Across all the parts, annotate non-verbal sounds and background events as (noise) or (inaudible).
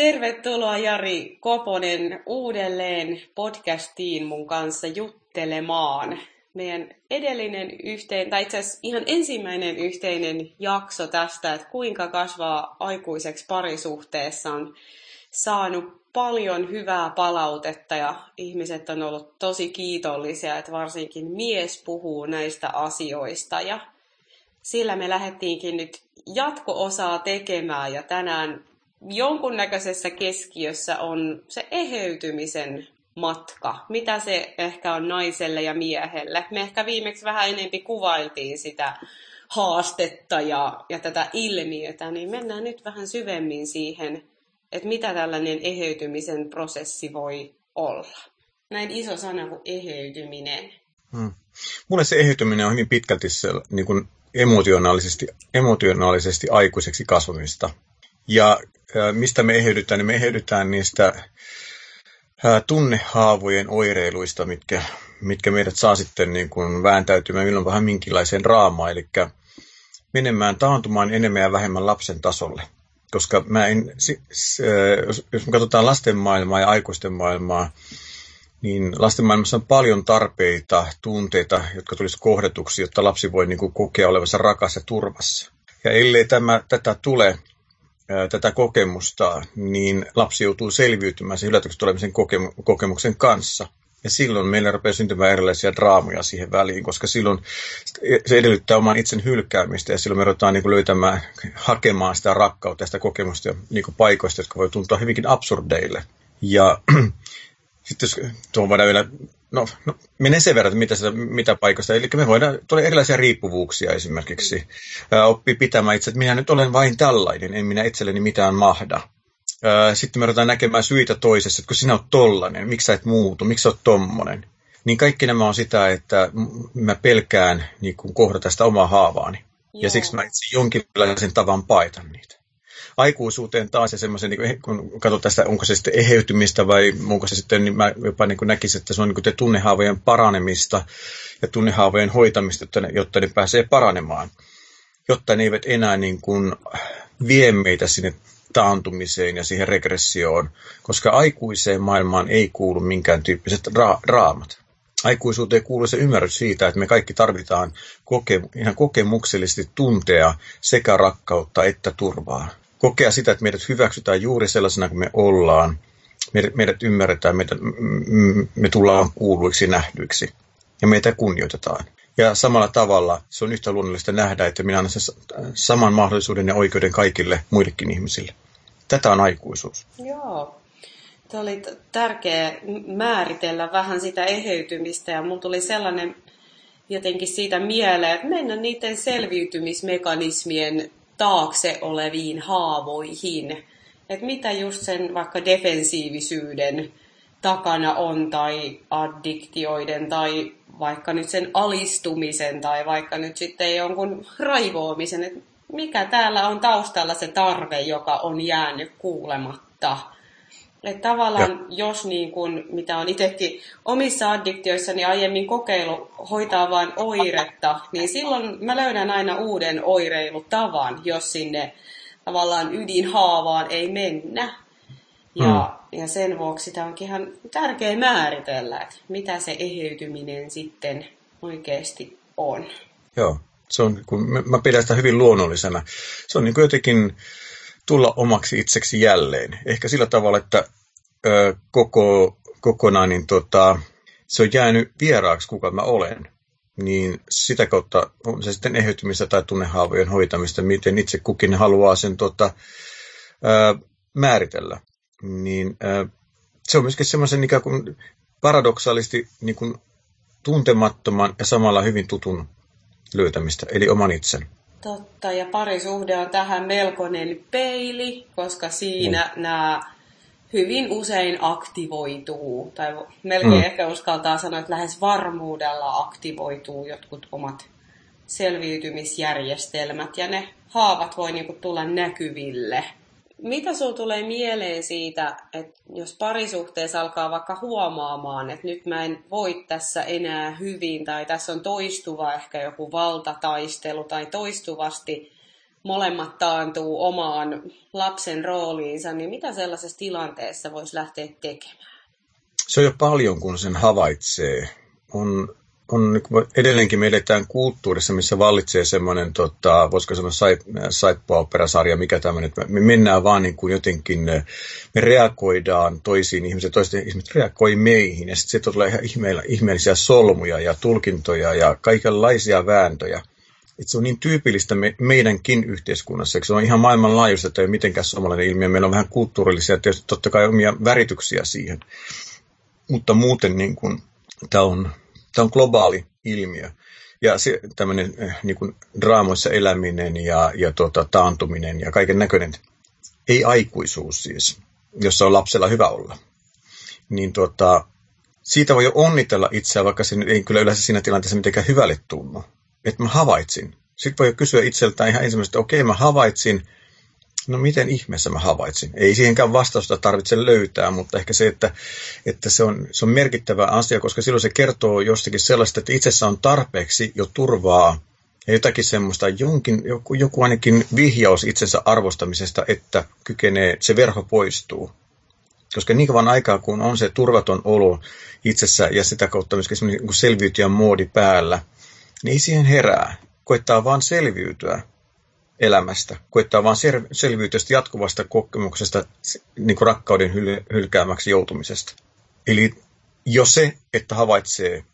Tervetuloa Jari Koponen uudelleen podcastiin mun kanssa juttelemaan. Meidän edellinen yhteen, tai itse asiassa ihan ensimmäinen yhteinen jakso tästä, että kuinka kasvaa aikuiseksi parisuhteessa on saanut paljon hyvää palautetta ja ihmiset on ollut tosi kiitollisia, että varsinkin mies puhuu näistä asioista ja sillä me lähdettiinkin nyt jatko-osaa tekemään ja tänään jonkunnäköisessä keskiössä on se eheytymisen matka. Mitä se ehkä on naiselle ja miehelle. Me ehkä viimeksi vähän enempi kuvailtiin sitä haastetta ja, ja tätä ilmiötä, niin mennään nyt vähän syvemmin siihen, että mitä tällainen eheytymisen prosessi voi olla. Näin iso sana kuin eheytyminen. Hmm. Mulle se eheytyminen on hyvin pitkälti se, niin kuin emotionaalisesti, emotionaalisesti aikuiseksi kasvamista. Ja mistä me eheydytään, niin me eheydytään niistä tunnehaavojen oireiluista, mitkä, mitkä meidät saa sitten niin kuin vääntäytymään milloin vähän minkälaiseen raamaan, eli menemään taantumaan enemmän ja vähemmän lapsen tasolle. Koska mä en, jos me katsotaan lasten maailmaa ja aikuisten maailmaa, niin lasten maailmassa on paljon tarpeita, tunteita, jotka tulisi kohdatuksi, jotta lapsi voi niin kuin kokea olevansa rakas ja turvassa. Ja ellei tämä, tätä tule, tätä kokemusta, niin lapsi joutuu selviytymään sen yllätyksen tulemisen kokemuksen kanssa. Ja silloin meillä rupeaa syntymään erilaisia draamoja siihen väliin, koska silloin se edellyttää oman itsen hylkäämistä ja silloin me ruvetaan niin löytämään, hakemaan sitä rakkautta ja sitä kokemusta niin paikoista, jotka voi tuntua hyvinkin absurdeille. Ja (clears throat) sitten jos tuohon voidaan vielä, no, no menee sen verran, että mitä, sitä, mitä paikasta, eli me voidaan, tulee erilaisia riippuvuuksia esimerkiksi, ää, oppii pitämään itse, että minä nyt olen vain tällainen, en minä itselleni mitään mahda. Ää, sitten me ruvetaan näkemään syitä toisessa, että kun sinä olet tollainen, miksi sä et muutu, miksi sä oot tommonen. Niin kaikki nämä on sitä, että mä pelkään niin kun kohdata sitä omaa haavaani. Joo. Ja siksi mä itse jonkinlaisen tavan paitan niitä aikuisuuteen taas ja semmoisen, niin kun katsotaan sitä, onko se sitten eheytymistä vai onko se sitten, niin mä jopa niin näkisin, että se on niin tunnehaavojen paranemista ja tunnehaavojen hoitamista, jotta ne, jotta ne pääsee paranemaan, jotta ne eivät enää niin kuin vie meitä sinne taantumiseen ja siihen regressioon, koska aikuiseen maailmaan ei kuulu minkään tyyppiset ra- raamat. Aikuisuuteen kuuluu se ymmärrys siitä, että me kaikki tarvitaan koke- ihan kokemuksellisesti tuntea sekä rakkautta että turvaa kokea sitä, että meidät hyväksytään juuri sellaisena kuin me ollaan. Meidät, meidät ymmärretään, meidät, me tullaan kuuluiksi nähdyiksi ja meitä kunnioitetaan. Ja samalla tavalla se on yhtä luonnollista nähdä, että minä annan sen saman mahdollisuuden ja oikeuden kaikille muillekin ihmisille. Tätä on aikuisuus. Joo. Tämä oli tärkeä määritellä vähän sitä eheytymistä ja mulla tuli sellainen jotenkin siitä mieleen, että mennä niiden selviytymismekanismien taakse oleviin haavoihin. Että mitä just sen vaikka defensiivisyyden takana on tai addiktioiden tai vaikka nyt sen alistumisen tai vaikka nyt sitten jonkun raivoamisen, että mikä täällä on taustalla se tarve, joka on jäänyt kuulematta. Että tavallaan ja. jos niin kuin, mitä on itsekin omissa addiktioissani aiemmin kokeilu hoitaa vain oiretta, niin silloin mä löydän aina uuden oireilutavan, jos sinne tavallaan ydinhaavaan ei mennä. Ja, hmm. ja sen vuoksi tämä onkin ihan tärkeä määritellä, että mitä se eheytyminen sitten oikeasti on. Joo, se on, kun mä pidän sitä hyvin luonnollisena. Se on niin jotenkin tulla omaksi itseksi jälleen. Ehkä sillä tavalla, että ö, koko, kokonaan niin tota, se on jäänyt vieraaksi, kuka mä olen. Niin sitä kautta on se sitten eheytymistä tai tunnehaavojen hoitamista, miten itse kukin haluaa sen tota, ö, määritellä. Niin ö, se on myöskin semmoisen ikään kuin paradoksaalisesti niin kuin tuntemattoman ja samalla hyvin tutun löytämistä, eli oman itsen. Totta, ja parisuhde on tähän melkoinen peili, koska siinä mm. nämä hyvin usein aktivoituu, tai melkein mm. ehkä uskaltaa sanoa, että lähes varmuudella aktivoituu jotkut omat selviytymisjärjestelmät, ja ne haavat voi niinku tulla näkyville. Mitä sinulla tulee mieleen siitä, että jos parisuhteessa alkaa vaikka huomaamaan, että nyt mä en voi tässä enää hyvin, tai tässä on toistuva ehkä joku valtataistelu, tai toistuvasti molemmat taantuu omaan lapsen rooliinsa, niin mitä sellaisessa tilanteessa voisi lähteä tekemään? Se on jo paljon, kun sen havaitsee. On, on, edelleenkin me eletään kulttuurissa, missä vallitsee semmoinen, tota, voisiko sanoa saippua-operasarja, mikä tämmöinen, että me mennään vaan niin kuin jotenkin, me reagoidaan toisiin ihmisiin, toiset ihmiset reagoi meihin, ja sitten sieltä tulee ihan ihmeellisiä solmuja ja tulkintoja ja kaikenlaisia vääntöjä että se on niin tyypillistä me, meidänkin yhteiskunnassa, se on ihan maailmanlaajuista, että ei ole mitenkään suomalainen ilmiö. Meillä on vähän kulttuurillisia, tietysti totta kai omia värityksiä siihen, mutta muuten niin kuin, tämä, on, tämä on globaali ilmiö. Ja se tämmöinen eh, niin kuin draamoissa eläminen ja, ja tuota, taantuminen ja kaiken näköinen, ei aikuisuus siis, jossa on lapsella hyvä olla, niin tuota, siitä voi jo onnitella itseä, vaikka se ei kyllä yleensä siinä tilanteessa mitenkään hyvälle tunnu että mä havaitsin. Sitten voi kysyä itseltään ihan ensimmäisenä, että okei, mä havaitsin, no miten ihmeessä mä havaitsin? Ei siihenkään vastausta tarvitse löytää, mutta ehkä se, että, että se, on, se on merkittävä asia, koska silloin se kertoo jostakin sellaista, että itsessä on tarpeeksi jo turvaa ja jotakin semmoista, jonkin, joku, joku ainakin vihjaus itsensä arvostamisesta, että kykenee, se verho poistuu. Koska niin kauan aikaa, kun on se turvaton olo itsessä ja sitä kautta myöskin niin selviytyjän moodi päällä, niin ei siihen herää. Koittaa vaan selviytyä elämästä. Koittaa vaan selviytyä jatkuvasta kokemuksesta niin kuin rakkauden hyl- hylkäämäksi joutumisesta. Eli jo se, että havaitsee,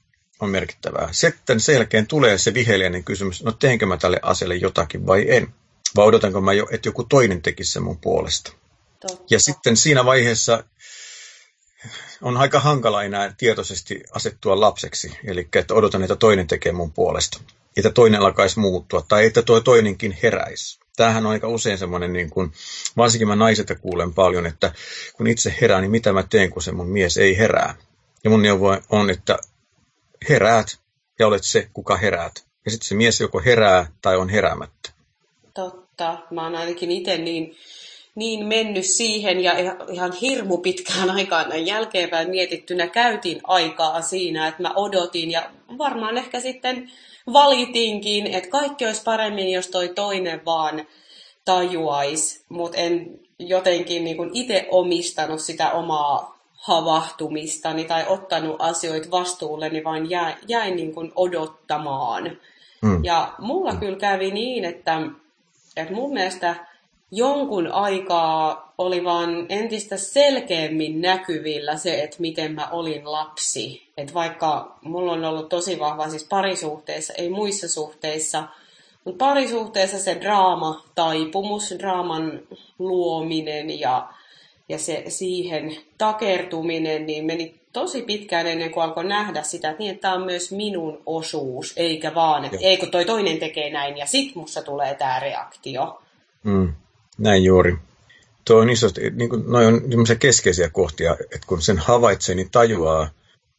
on merkittävää. Sitten sen jälkeen tulee se viheliäinen kysymys, no teenkö mä tälle asialle jotakin vai en? Vai odotanko mä jo, että joku toinen tekisi sen mun puolesta? Totta. Ja sitten siinä vaiheessa on aika hankala enää tietoisesti asettua lapseksi, eli että odotan, että toinen tekee mun puolesta, että toinen alkaisi muuttua, tai että tuo toinenkin heräisi. Tämähän on aika usein semmoinen, niin kuin, varsinkin mä naisilta kuulen paljon, että kun itse herää, niin mitä mä teen, kun se mun mies ei herää. Ja mun neuvo on, että heräät ja olet se, kuka heräät. Ja sitten se mies joko herää tai on heräämättä. Totta. Mä oon ainakin itse niin niin mennyt siihen ja ihan hirmu pitkään aikaan näin jälkeenpäin mietittynä käytin aikaa siinä, että mä odotin ja varmaan ehkä sitten valitinkin, että kaikki olisi paremmin, jos toi toinen vaan tajuaisi, mutta en jotenkin niin itse omistanut sitä omaa havahtumistani tai ottanut asioita vastuulleni, vaan jäin, jäin niin kuin odottamaan. Mm. Ja mulla mm. kyllä kävi niin, että, että mun mielestä jonkun aikaa oli vaan entistä selkeämmin näkyvillä se, että miten mä olin lapsi. Että vaikka mulla on ollut tosi vahva siis parisuhteissa, ei muissa suhteissa, mutta parisuhteessa se draama, taipumus, draaman luominen ja, ja se siihen takertuminen, niin meni tosi pitkään ennen kuin alkoi nähdä sitä, että, niin, että tämä on myös minun osuus, eikä vaan, että eikö toi toinen tekee näin ja sit musta tulee tämä reaktio. Mm. Näin juuri. Tuo on iso, niin kuin, noi on keskeisiä kohtia, että kun sen havaitsee, niin tajuaa,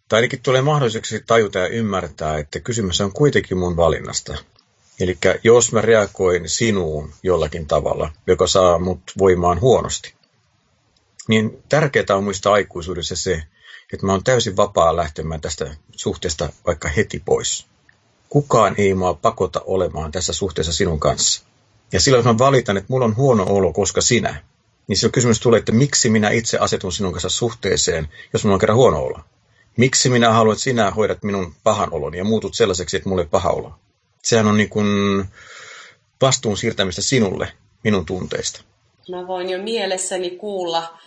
tai ainakin tulee mahdolliseksi tajuta ja ymmärtää, että kysymys on kuitenkin mun valinnasta. Eli jos mä reagoin sinuun jollakin tavalla, joka saa mut voimaan huonosti, niin tärkeää on muistaa aikuisuudessa se, että mä oon täysin vapaa lähtemään tästä suhteesta vaikka heti pois. Kukaan ei mua pakota olemaan tässä suhteessa sinun kanssa. Ja silloin jos mä valitan, että mulla on huono olo, koska sinä, niin silloin kysymys tulee, että miksi minä itse asetun sinun kanssa suhteeseen, jos mulla on kerran huono olo? Miksi minä haluan, että sinä hoidat minun pahan oloni ja muutut sellaiseksi, että mulle ei paha olo? Sehän on niin kuin vastuun siirtämistä sinulle, minun tunteista. Mä voin jo mielessäni kuulla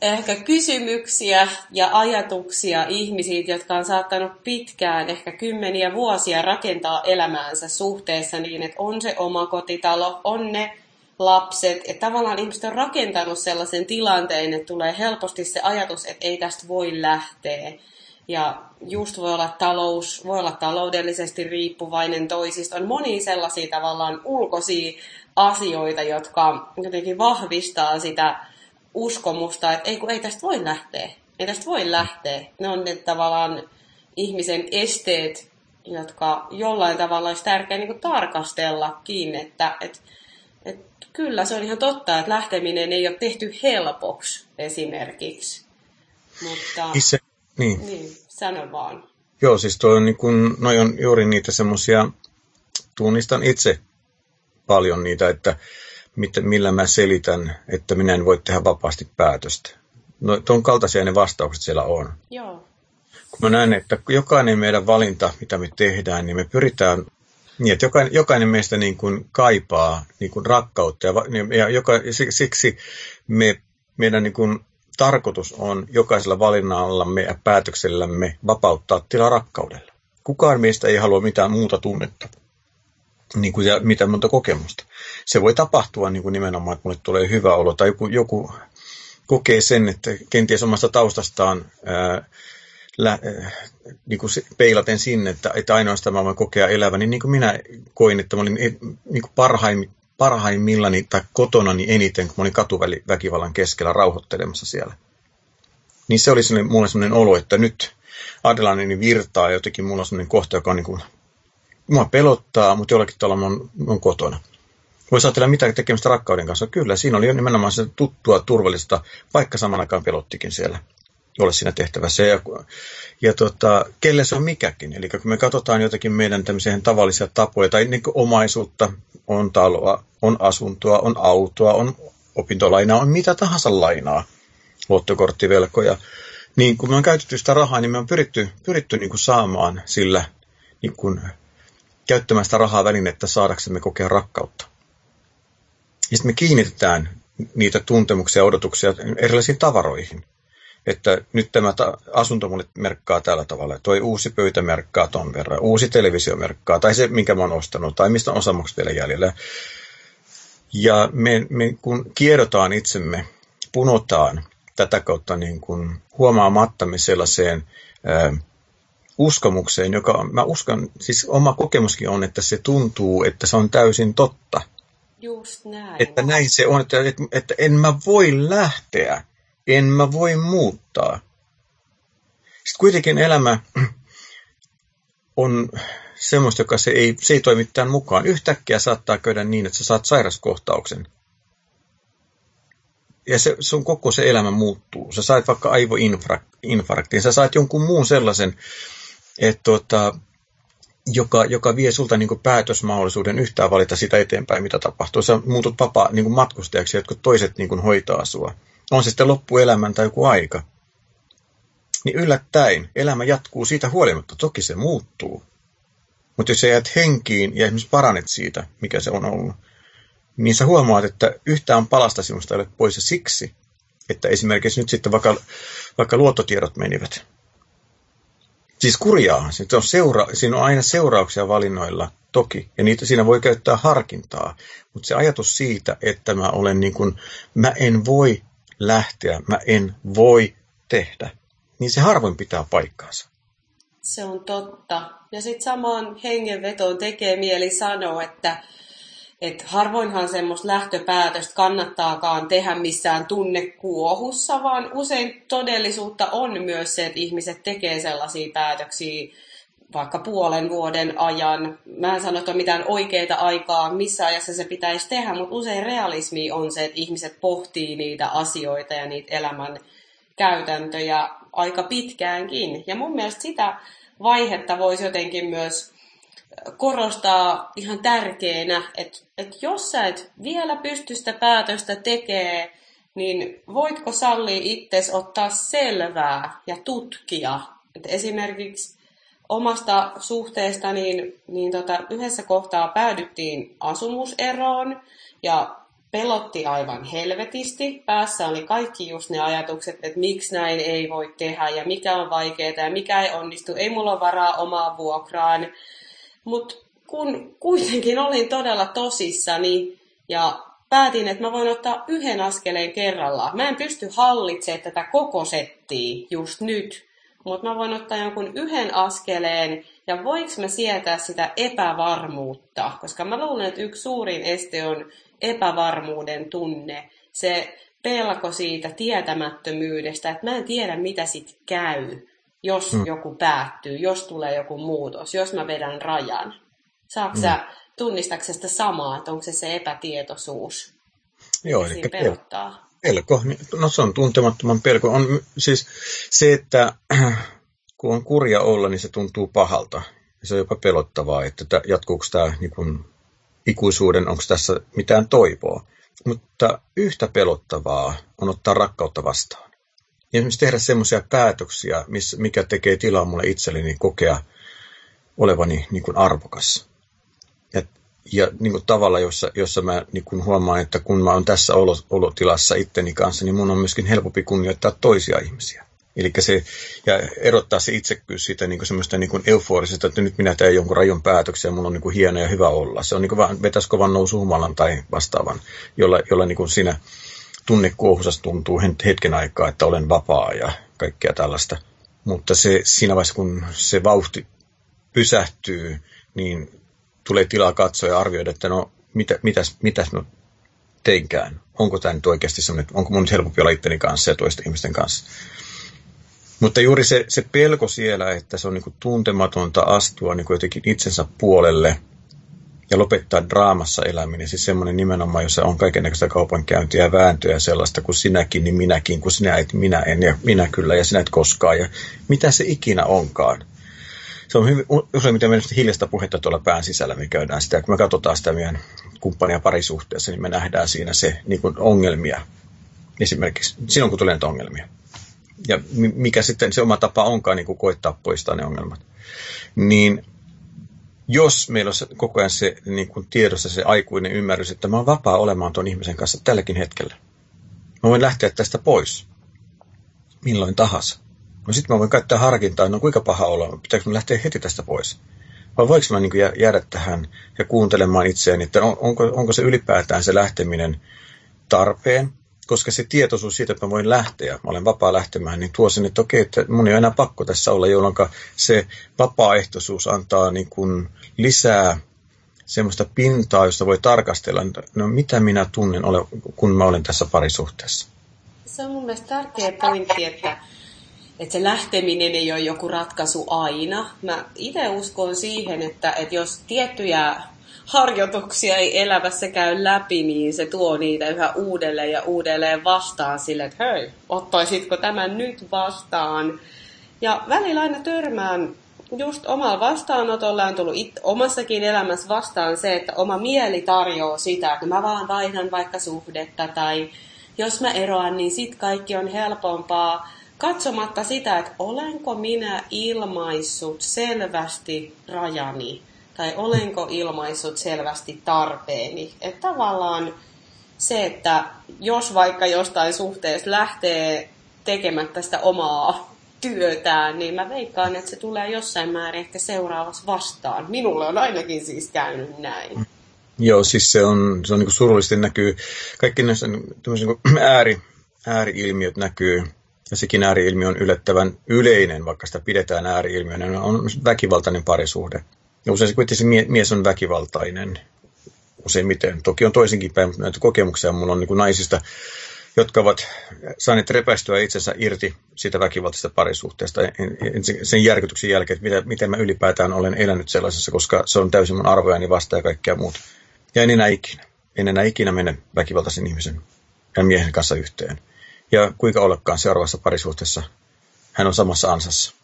ehkä kysymyksiä ja ajatuksia ihmisiltä, jotka on saattanut pitkään, ehkä kymmeniä vuosia rakentaa elämäänsä suhteessa niin, että on se oma kotitalo, on ne lapset, että tavallaan ihmiset on rakentanut sellaisen tilanteen, että tulee helposti se ajatus, että ei tästä voi lähteä. Ja just voi olla talous, voi olla taloudellisesti riippuvainen toisista. On monia sellaisia tavallaan ulkoisia asioita, jotka jotenkin vahvistaa sitä uskomusta, että ei, kun ei tästä voi lähteä. Ei tästä voi lähteä. Ne on ne tavallaan ihmisen esteet, jotka jollain tavalla olisi tärkeää niin tarkastellakin, että et, et, kyllä se on ihan totta, että lähteminen ei ole tehty helpoksi esimerkiksi. Mutta Itse, niin. niin, sano vaan. Joo, siis tuo on, niin kun, noi on juuri niitä semmoisia, tunnistan itse paljon niitä, että millä mä selitän, että minä en voi tehdä vapaasti päätöstä. No, tuon kaltaisia ne vastaukset siellä on. Joo. Kun mä näen, että jokainen meidän valinta, mitä me tehdään, niin me pyritään niin, että jokainen, jokainen meistä niin kuin kaipaa niin kuin rakkautta ja, ja joka, siksi me, meidän niin kuin tarkoitus on jokaisella valinnallamme ja päätöksellämme vapauttaa tila rakkaudelle. Kukaan meistä ei halua mitään muuta tunnetta niin kuin, ja mitään muuta kokemusta. Se voi tapahtua niin kuin nimenomaan, että mulle tulee hyvä olo tai joku, joku kokee sen, että kenties omasta taustastaan ää, lä, niin kuin peilaten sinne, että, että ainoastaan mä voin kokea eläväni, niin, kuin minä koin, että mä olin niin kuin parhaim, parhaimmillani tai kotonani eniten, kun mä olin katuväkivallan keskellä rauhoittelemassa siellä. Niin se oli sellainen, mulle sellainen olo, että nyt adrenaliini virtaa jotenkin mulla on sellainen kohta, joka on niin kuin, mua pelottaa, mutta jollakin tavalla mä oon kotona. Voisi ajatella mitä tekemistä rakkauden kanssa. Kyllä, siinä oli nimenomaan se tuttua, turvallista, vaikka saman aikaan pelottikin siellä olla siinä tehtävässä. Ja, ja tota, kelle se on mikäkin. Eli kun me katsotaan jotakin meidän tämmöisiä tavallisia tapoja tai niin omaisuutta, on taloa, on asuntoa, on autoa, on opintolainaa, on mitä tahansa lainaa, luottokorttivelkoja, niin kun me on käytetty sitä rahaa, niin me on pyritty, pyritty niin kuin saamaan sillä niin kuin, käyttämään sitä rahaa välinettä saadaksemme kokea rakkautta. Ja sitten me kiinnitetään niitä tuntemuksia ja odotuksia erilaisiin tavaroihin että nyt tämä asunto mulle merkkaa tällä tavalla, toi uusi pöytä merkkaa ton verran, uusi televisio merkkaa, tai se, minkä mä oon ostanut, tai mistä on osamukset vielä jäljellä. Ja me, me kun kierrotaan itsemme, punotaan tätä kautta niin kuin huomaamattamme sellaiseen ää, uskomukseen, joka mä uskon, siis oma kokemuskin on, että se tuntuu, että se on täysin totta. Just näin. Että näin se on, että, että, en mä voi lähteä en mä voi muuttaa. Sitten kuitenkin elämä (clears throat) on semmoista, joka se ei, se ei toimi tämän mukaan. Yhtäkkiä saattaa käydä niin, että sä saat sairaskohtauksen. Ja se, sun koko se elämä muuttuu. Sä saat vaikka aivoinfarktin, sä saat jonkun muun sellaisen, että tota, joka, joka vie sulta niin päätösmahdollisuuden yhtään valita sitä eteenpäin, mitä tapahtuu. Sä muutut vapaa niin matkustajaksi, jotka toiset niin hoitaa sua on se sitten loppuelämän tai joku aika, niin yllättäen elämä jatkuu siitä huolimatta. Toki se muuttuu. Mutta jos sä jäät henkiin ja esimerkiksi paranet siitä, mikä se on ollut, niin sä huomaat, että yhtään palasta sinusta ei ole pois ja siksi, että esimerkiksi nyt sitten vaikka, vaikka luottotiedot menivät. Siis kurjaa, se on seura, siinä on aina seurauksia valinnoilla, toki, ja niitä, siinä voi käyttää harkintaa, mutta se ajatus siitä, että mä olen niin kuin, mä en voi lähteä, mä en voi tehdä, niin se harvoin pitää paikkaansa. Se on totta. Ja sitten samaan hengenvetoon tekee mieli sanoa, että, että harvoinhan semmoista lähtöpäätöstä kannattaakaan tehdä missään tunnekuohussa, vaan usein todellisuutta on myös se, että ihmiset tekee sellaisia päätöksiä vaikka puolen vuoden ajan. Mä en sano, että on mitään oikeita aikaa, missä ajassa se pitäisi tehdä, mutta usein realismi on se, että ihmiset pohtii niitä asioita ja niitä elämän käytäntöjä aika pitkäänkin. Ja mun mielestä sitä vaihetta voisi jotenkin myös korostaa ihan tärkeänä, että, että jos sä et vielä pysty sitä päätöstä tekemään, niin voitko sallia itsesi ottaa selvää ja tutkia. Että esimerkiksi omasta suhteesta, niin, niin tota, yhdessä kohtaa päädyttiin asumuseroon ja pelotti aivan helvetisti. Päässä oli kaikki just ne ajatukset, että miksi näin ei voi tehdä ja mikä on vaikeaa ja mikä ei onnistu. Ei mulla ole varaa omaan vuokraan. Mutta kun kuitenkin olin todella tosissani ja päätin, että mä voin ottaa yhden askeleen kerrallaan. Mä en pysty hallitsemaan tätä koko settiä just nyt, mutta mä voin ottaa jonkun yhden askeleen. Ja voiko mä sietää sitä epävarmuutta, koska mä luulen, että yksi suurin este on epävarmuuden tunne, se pelko siitä tietämättömyydestä, että mä en tiedä mitä sit käy, jos hmm. joku päättyy, jos tulee joku muutos, jos mä vedän rajan. Saatko hmm. sä, tunnistaksesta samaa, että onko se se epätietoisuus, Joo, eli pelottaa? Pelko, no se on tuntemattoman pelko. On siis se, että (clears throat) kun on kurja olla, niin se tuntuu pahalta. Se on jopa pelottavaa, että jatkuuko tämä niin kuin ikuisuuden, onko tässä mitään toivoa. Mutta yhtä pelottavaa on ottaa rakkautta vastaan. Esimerkiksi tehdä semmoisia päätöksiä, mikä tekee tilaa mulle itselleni kokea olevani niin kuin arvokas. Ja, ja niin kuin tavalla, jossa, jossa mä niin kuin huomaan, että kun mä oon tässä olotilassa itteni kanssa, niin mun on myöskin helpompi kunnioittaa toisia ihmisiä. Eli se, ja erottaa se itsekkyys siitä niin kuin semmoista niin kuin euforisesta, että nyt minä teen jonkun rajon päätöksen ja mulla on niin kuin hieno ja hyvä olla. Se on niin kuin vaan vetäisi kovan nousu humalan tai vastaavan, jolla, jolla niin kuin siinä tunnekuohusas tuntuu hetken aikaa, että olen vapaa ja kaikkea tällaista. Mutta se, siinä vaiheessa, kun se vauhti pysähtyy, niin tulee tilaa katsoa ja arvioida, että no mitä, mitäs, mitäs mä teinkään. Onko tämä nyt oikeasti semmoinen, onko mun nyt helpompi olla itteni kanssa ja toisten ihmisten kanssa. Mutta juuri se, se pelko siellä, että se on niin tuntematonta astua niin jotenkin itsensä puolelle ja lopettaa draamassa eläminen. Siis semmoinen nimenomaan, jossa on kaikenlaista kaupankäyntiä ja vääntöä ja sellaista, kun sinäkin, niin minäkin, kun sinä et, minä en ja minä kyllä ja sinä et koskaan. Ja mitä se ikinä onkaan. Se on hyvin, useimmiten meidän hiljaista puhetta tuolla pään sisällä, me käydään sitä. Kun me katsotaan sitä meidän kumppania parisuhteessa, niin me nähdään siinä se niin kuin ongelmia. Esimerkiksi silloin, kun tulee näitä ongelmia ja mikä sitten se oma tapa onkaan niin kuin koittaa poistaa ne ongelmat. Niin jos meillä on koko ajan se niin kuin tiedossa se aikuinen ymmärrys, että mä oon vapaa olemaan tuon ihmisen kanssa tälläkin hetkellä. Mä voin lähteä tästä pois. Milloin tahansa. No sitten mä voin käyttää harkintaa, no kuinka paha olla, pitääkö mä lähteä heti tästä pois. Vai voiko mä niin kuin jäädä tähän ja kuuntelemaan itseäni, että on, onko, onko se ylipäätään se lähteminen tarpeen, koska se tietoisuus siitä, että mä voin lähteä, mä olen vapaa lähtemään, niin tuo sen, että okei, että mun ei ole enää pakko tässä olla, jolloin se vapaaehtoisuus antaa niin kuin lisää semmoista pintaa, josta voi tarkastella, no mitä minä tunnen, kun mä olen tässä parisuhteessa. Se on mun mielestä tärkeä pointti, että, että se lähteminen ei ole joku ratkaisu aina. Mä itse uskon siihen, että, että jos tiettyjä harjoituksia ei elämässä käy läpi, niin se tuo niitä yhä uudelleen ja uudelleen vastaan sille, että hei, ottaisitko tämän nyt vastaan? Ja välillä aina törmään just omalla vastaanotolla on tullut it, omassakin elämässä vastaan se, että oma mieli tarjoaa sitä, että mä vaan vaihdan vaikka suhdetta tai jos mä eroan, niin sit kaikki on helpompaa katsomatta sitä, että olenko minä ilmaissut selvästi rajani tai olenko ilmaissut selvästi tarpeeni. Että tavallaan se, että jos vaikka jostain suhteesta lähtee tekemättä sitä omaa työtään, niin mä veikkaan, että se tulee jossain määrin ehkä seuraavassa vastaan. Minulle on ainakin siis käynyt näin. Joo, siis se on, se on niin surullisesti näkyy, kaikki näissä niin (clears throat) ääri, ääriilmiöt näkyy, ja sekin ääriilmiö on yllättävän yleinen, vaikka sitä pidetään ääriilmiönä, on väkivaltainen parisuhde. Ja usein kuitenkin se mies on väkivaltainen useimmiten. Toki on toisinkin päin, mutta näitä kokemuksia mulla on niin kuin naisista, jotka ovat saaneet repäistyä itsensä irti siitä väkivaltaisesta parisuhteesta sen järkytyksen jälkeen, että miten mä ylipäätään olen elänyt sellaisessa, koska se on täysin mun arvojani vasta ja kaikkea muuta. Ja en enää ikinä. En enää ikinä mene väkivaltaisen ihmisen ja miehen kanssa yhteen. Ja kuinka ollakaan seuraavassa parisuhteessa, hän on samassa ansassa.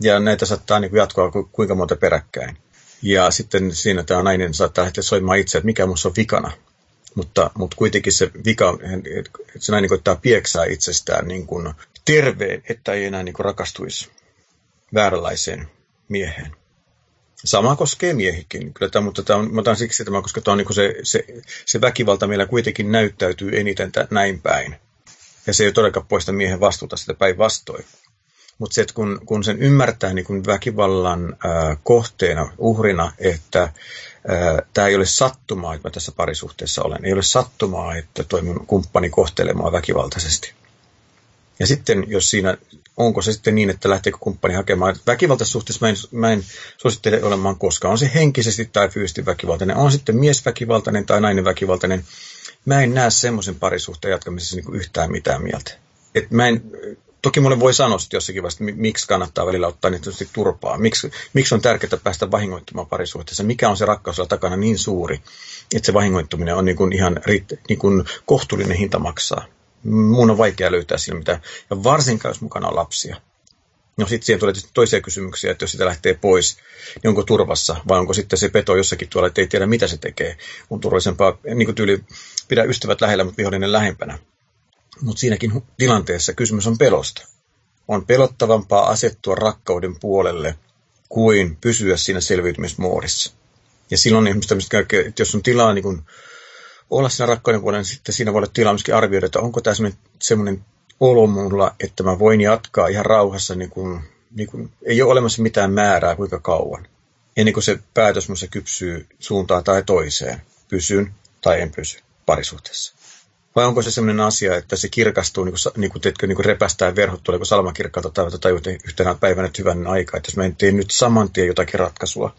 Ja näitä saattaa niin jatkoa kuinka monta peräkkäin. Ja sitten siinä tämä nainen saattaa lähteä soimaan itse, että mikä minussa on vikana. Mutta, mutta kuitenkin se vika, että se nainen koittaa pieksää itsestään niin kuin terveen, että ei enää niin kuin rakastuisi vääränlaiseen mieheen. Sama koskee miehikin. Kyllä tämä, mutta tämä on, mä otan siksi tämä, koska tämä on niin se, se, se väkivalta meillä kuitenkin näyttäytyy eniten näin päin. Ja se ei todellakaan poista miehen vastuuta sitä päinvastoin. Mutta se, kun, kun sen ymmärtää niin kun väkivallan ää, kohteena, uhrina, että tämä ei ole sattumaa, että mä tässä parisuhteessa olen. Ei ole sattumaa, että toi mun kumppani kohtelee mua väkivaltaisesti. Ja sitten, jos siinä, onko se sitten niin, että lähteekö kumppani hakemaan, väkivaltaisessa suhteessa mä en, mä en suosittele olemaan koskaan. On se henkisesti tai fyysisesti väkivaltainen, on sitten mies väkivaltainen tai nainen väkivaltainen. Mä en näe semmoisen parisuhteen jatkamisessa niin yhtään mitään mieltä. Et mä en, Toki mulle voi sanoa sitten jossakin vasta, miksi kannattaa välillä ottaa niin turpaa. Miksi, miksi on tärkeää päästä vahingoittumaan parisuhteessa. Mikä on se rakkaus takana niin suuri, että se vahingoittuminen on niin kuin ihan niin kuin kohtuullinen hinta maksaa. Mun on vaikea löytää siinä mitään. Ja varsinkaan, jos mukana on lapsia. No sitten siihen tulee toisia kysymyksiä, että jos sitä lähtee pois, niin onko turvassa vai onko sitten se peto jossakin tuolla, että ei tiedä mitä se tekee. On turvallisempaa, niin kuin tyyli, pidä ystävät lähellä, mutta vihollinen lähempänä. Mutta siinäkin tilanteessa kysymys on pelosta. On pelottavampaa asettua rakkauden puolelle kuin pysyä siinä selviytymismuodissa. Ja silloin ihmiset tämmöistä että jos on tilaa niin kun olla siinä rakkauden puolella, niin sitten siinä voi olla tilaa myöskin arvioida, että onko tämä semmoinen olo mulla, että mä voin jatkaa ihan rauhassa, niin kun, niin kun, ei ole olemassa mitään määrää kuinka kauan. Ennen kuin se päätös musta kypsyy suuntaan tai toiseen, pysyn tai en pysy parisuhteessa. Vai onko se sellainen asia, että se kirkastuu, niin kuin, niin kuin, teetkö, niin kuin repästää verhot, tuleeko salmakirkkaalta tai, tai yhtenä päivänä hyvän aikaa, että jos mä en tee nyt saman tien jotakin ratkaisua,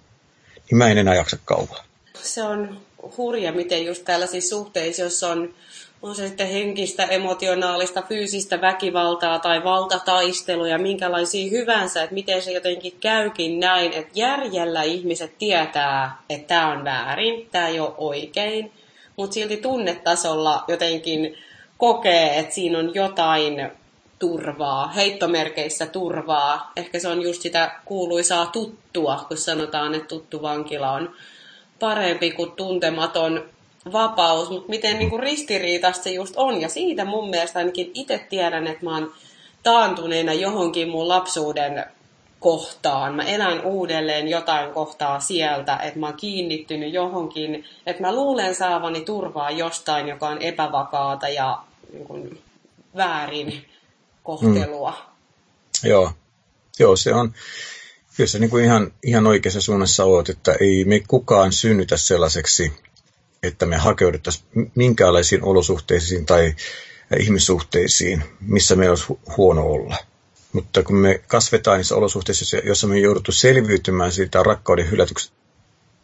niin mä en enää jaksa kauan. Se on hurja, miten just tällaisissa suhteissa, jos on, on se sitten henkistä, emotionaalista, fyysistä väkivaltaa tai valtataisteluja, minkälaisia hyvänsä, että miten se jotenkin käykin näin, että järjellä ihmiset tietää, että tämä on väärin, tämä ei ole oikein, mutta silti tunnetasolla jotenkin kokee, että siinä on jotain turvaa, heittomerkeissä turvaa. Ehkä se on just sitä kuuluisaa tuttua, kun sanotaan, että tuttu vankila on parempi kuin tuntematon vapaus, mutta miten niin kuin ristiriitasta se just on. Ja siitä mun mielestä ainakin itse tiedän, että mä oon taantuneena johonkin mun lapsuuden kohtaan. Mä elän uudelleen jotain kohtaa sieltä, että mä oon kiinnittynyt johonkin, että mä luulen saavani turvaa jostain, joka on epävakaata ja niin kuin, väärin kohtelua. Mm. Joo. Joo, se on, kyllä se niin kuin ihan, ihan oikeassa suunnassa oot, että ei me kukaan synnytä sellaiseksi, että me hakeuduttaisiin minkäänlaisiin olosuhteisiin tai ihmissuhteisiin, missä meillä olisi huono olla. Mutta kun me kasvetaan niissä olosuhteissa, joissa me jouduttu selviytymään siitä rakkauden hylätyksestä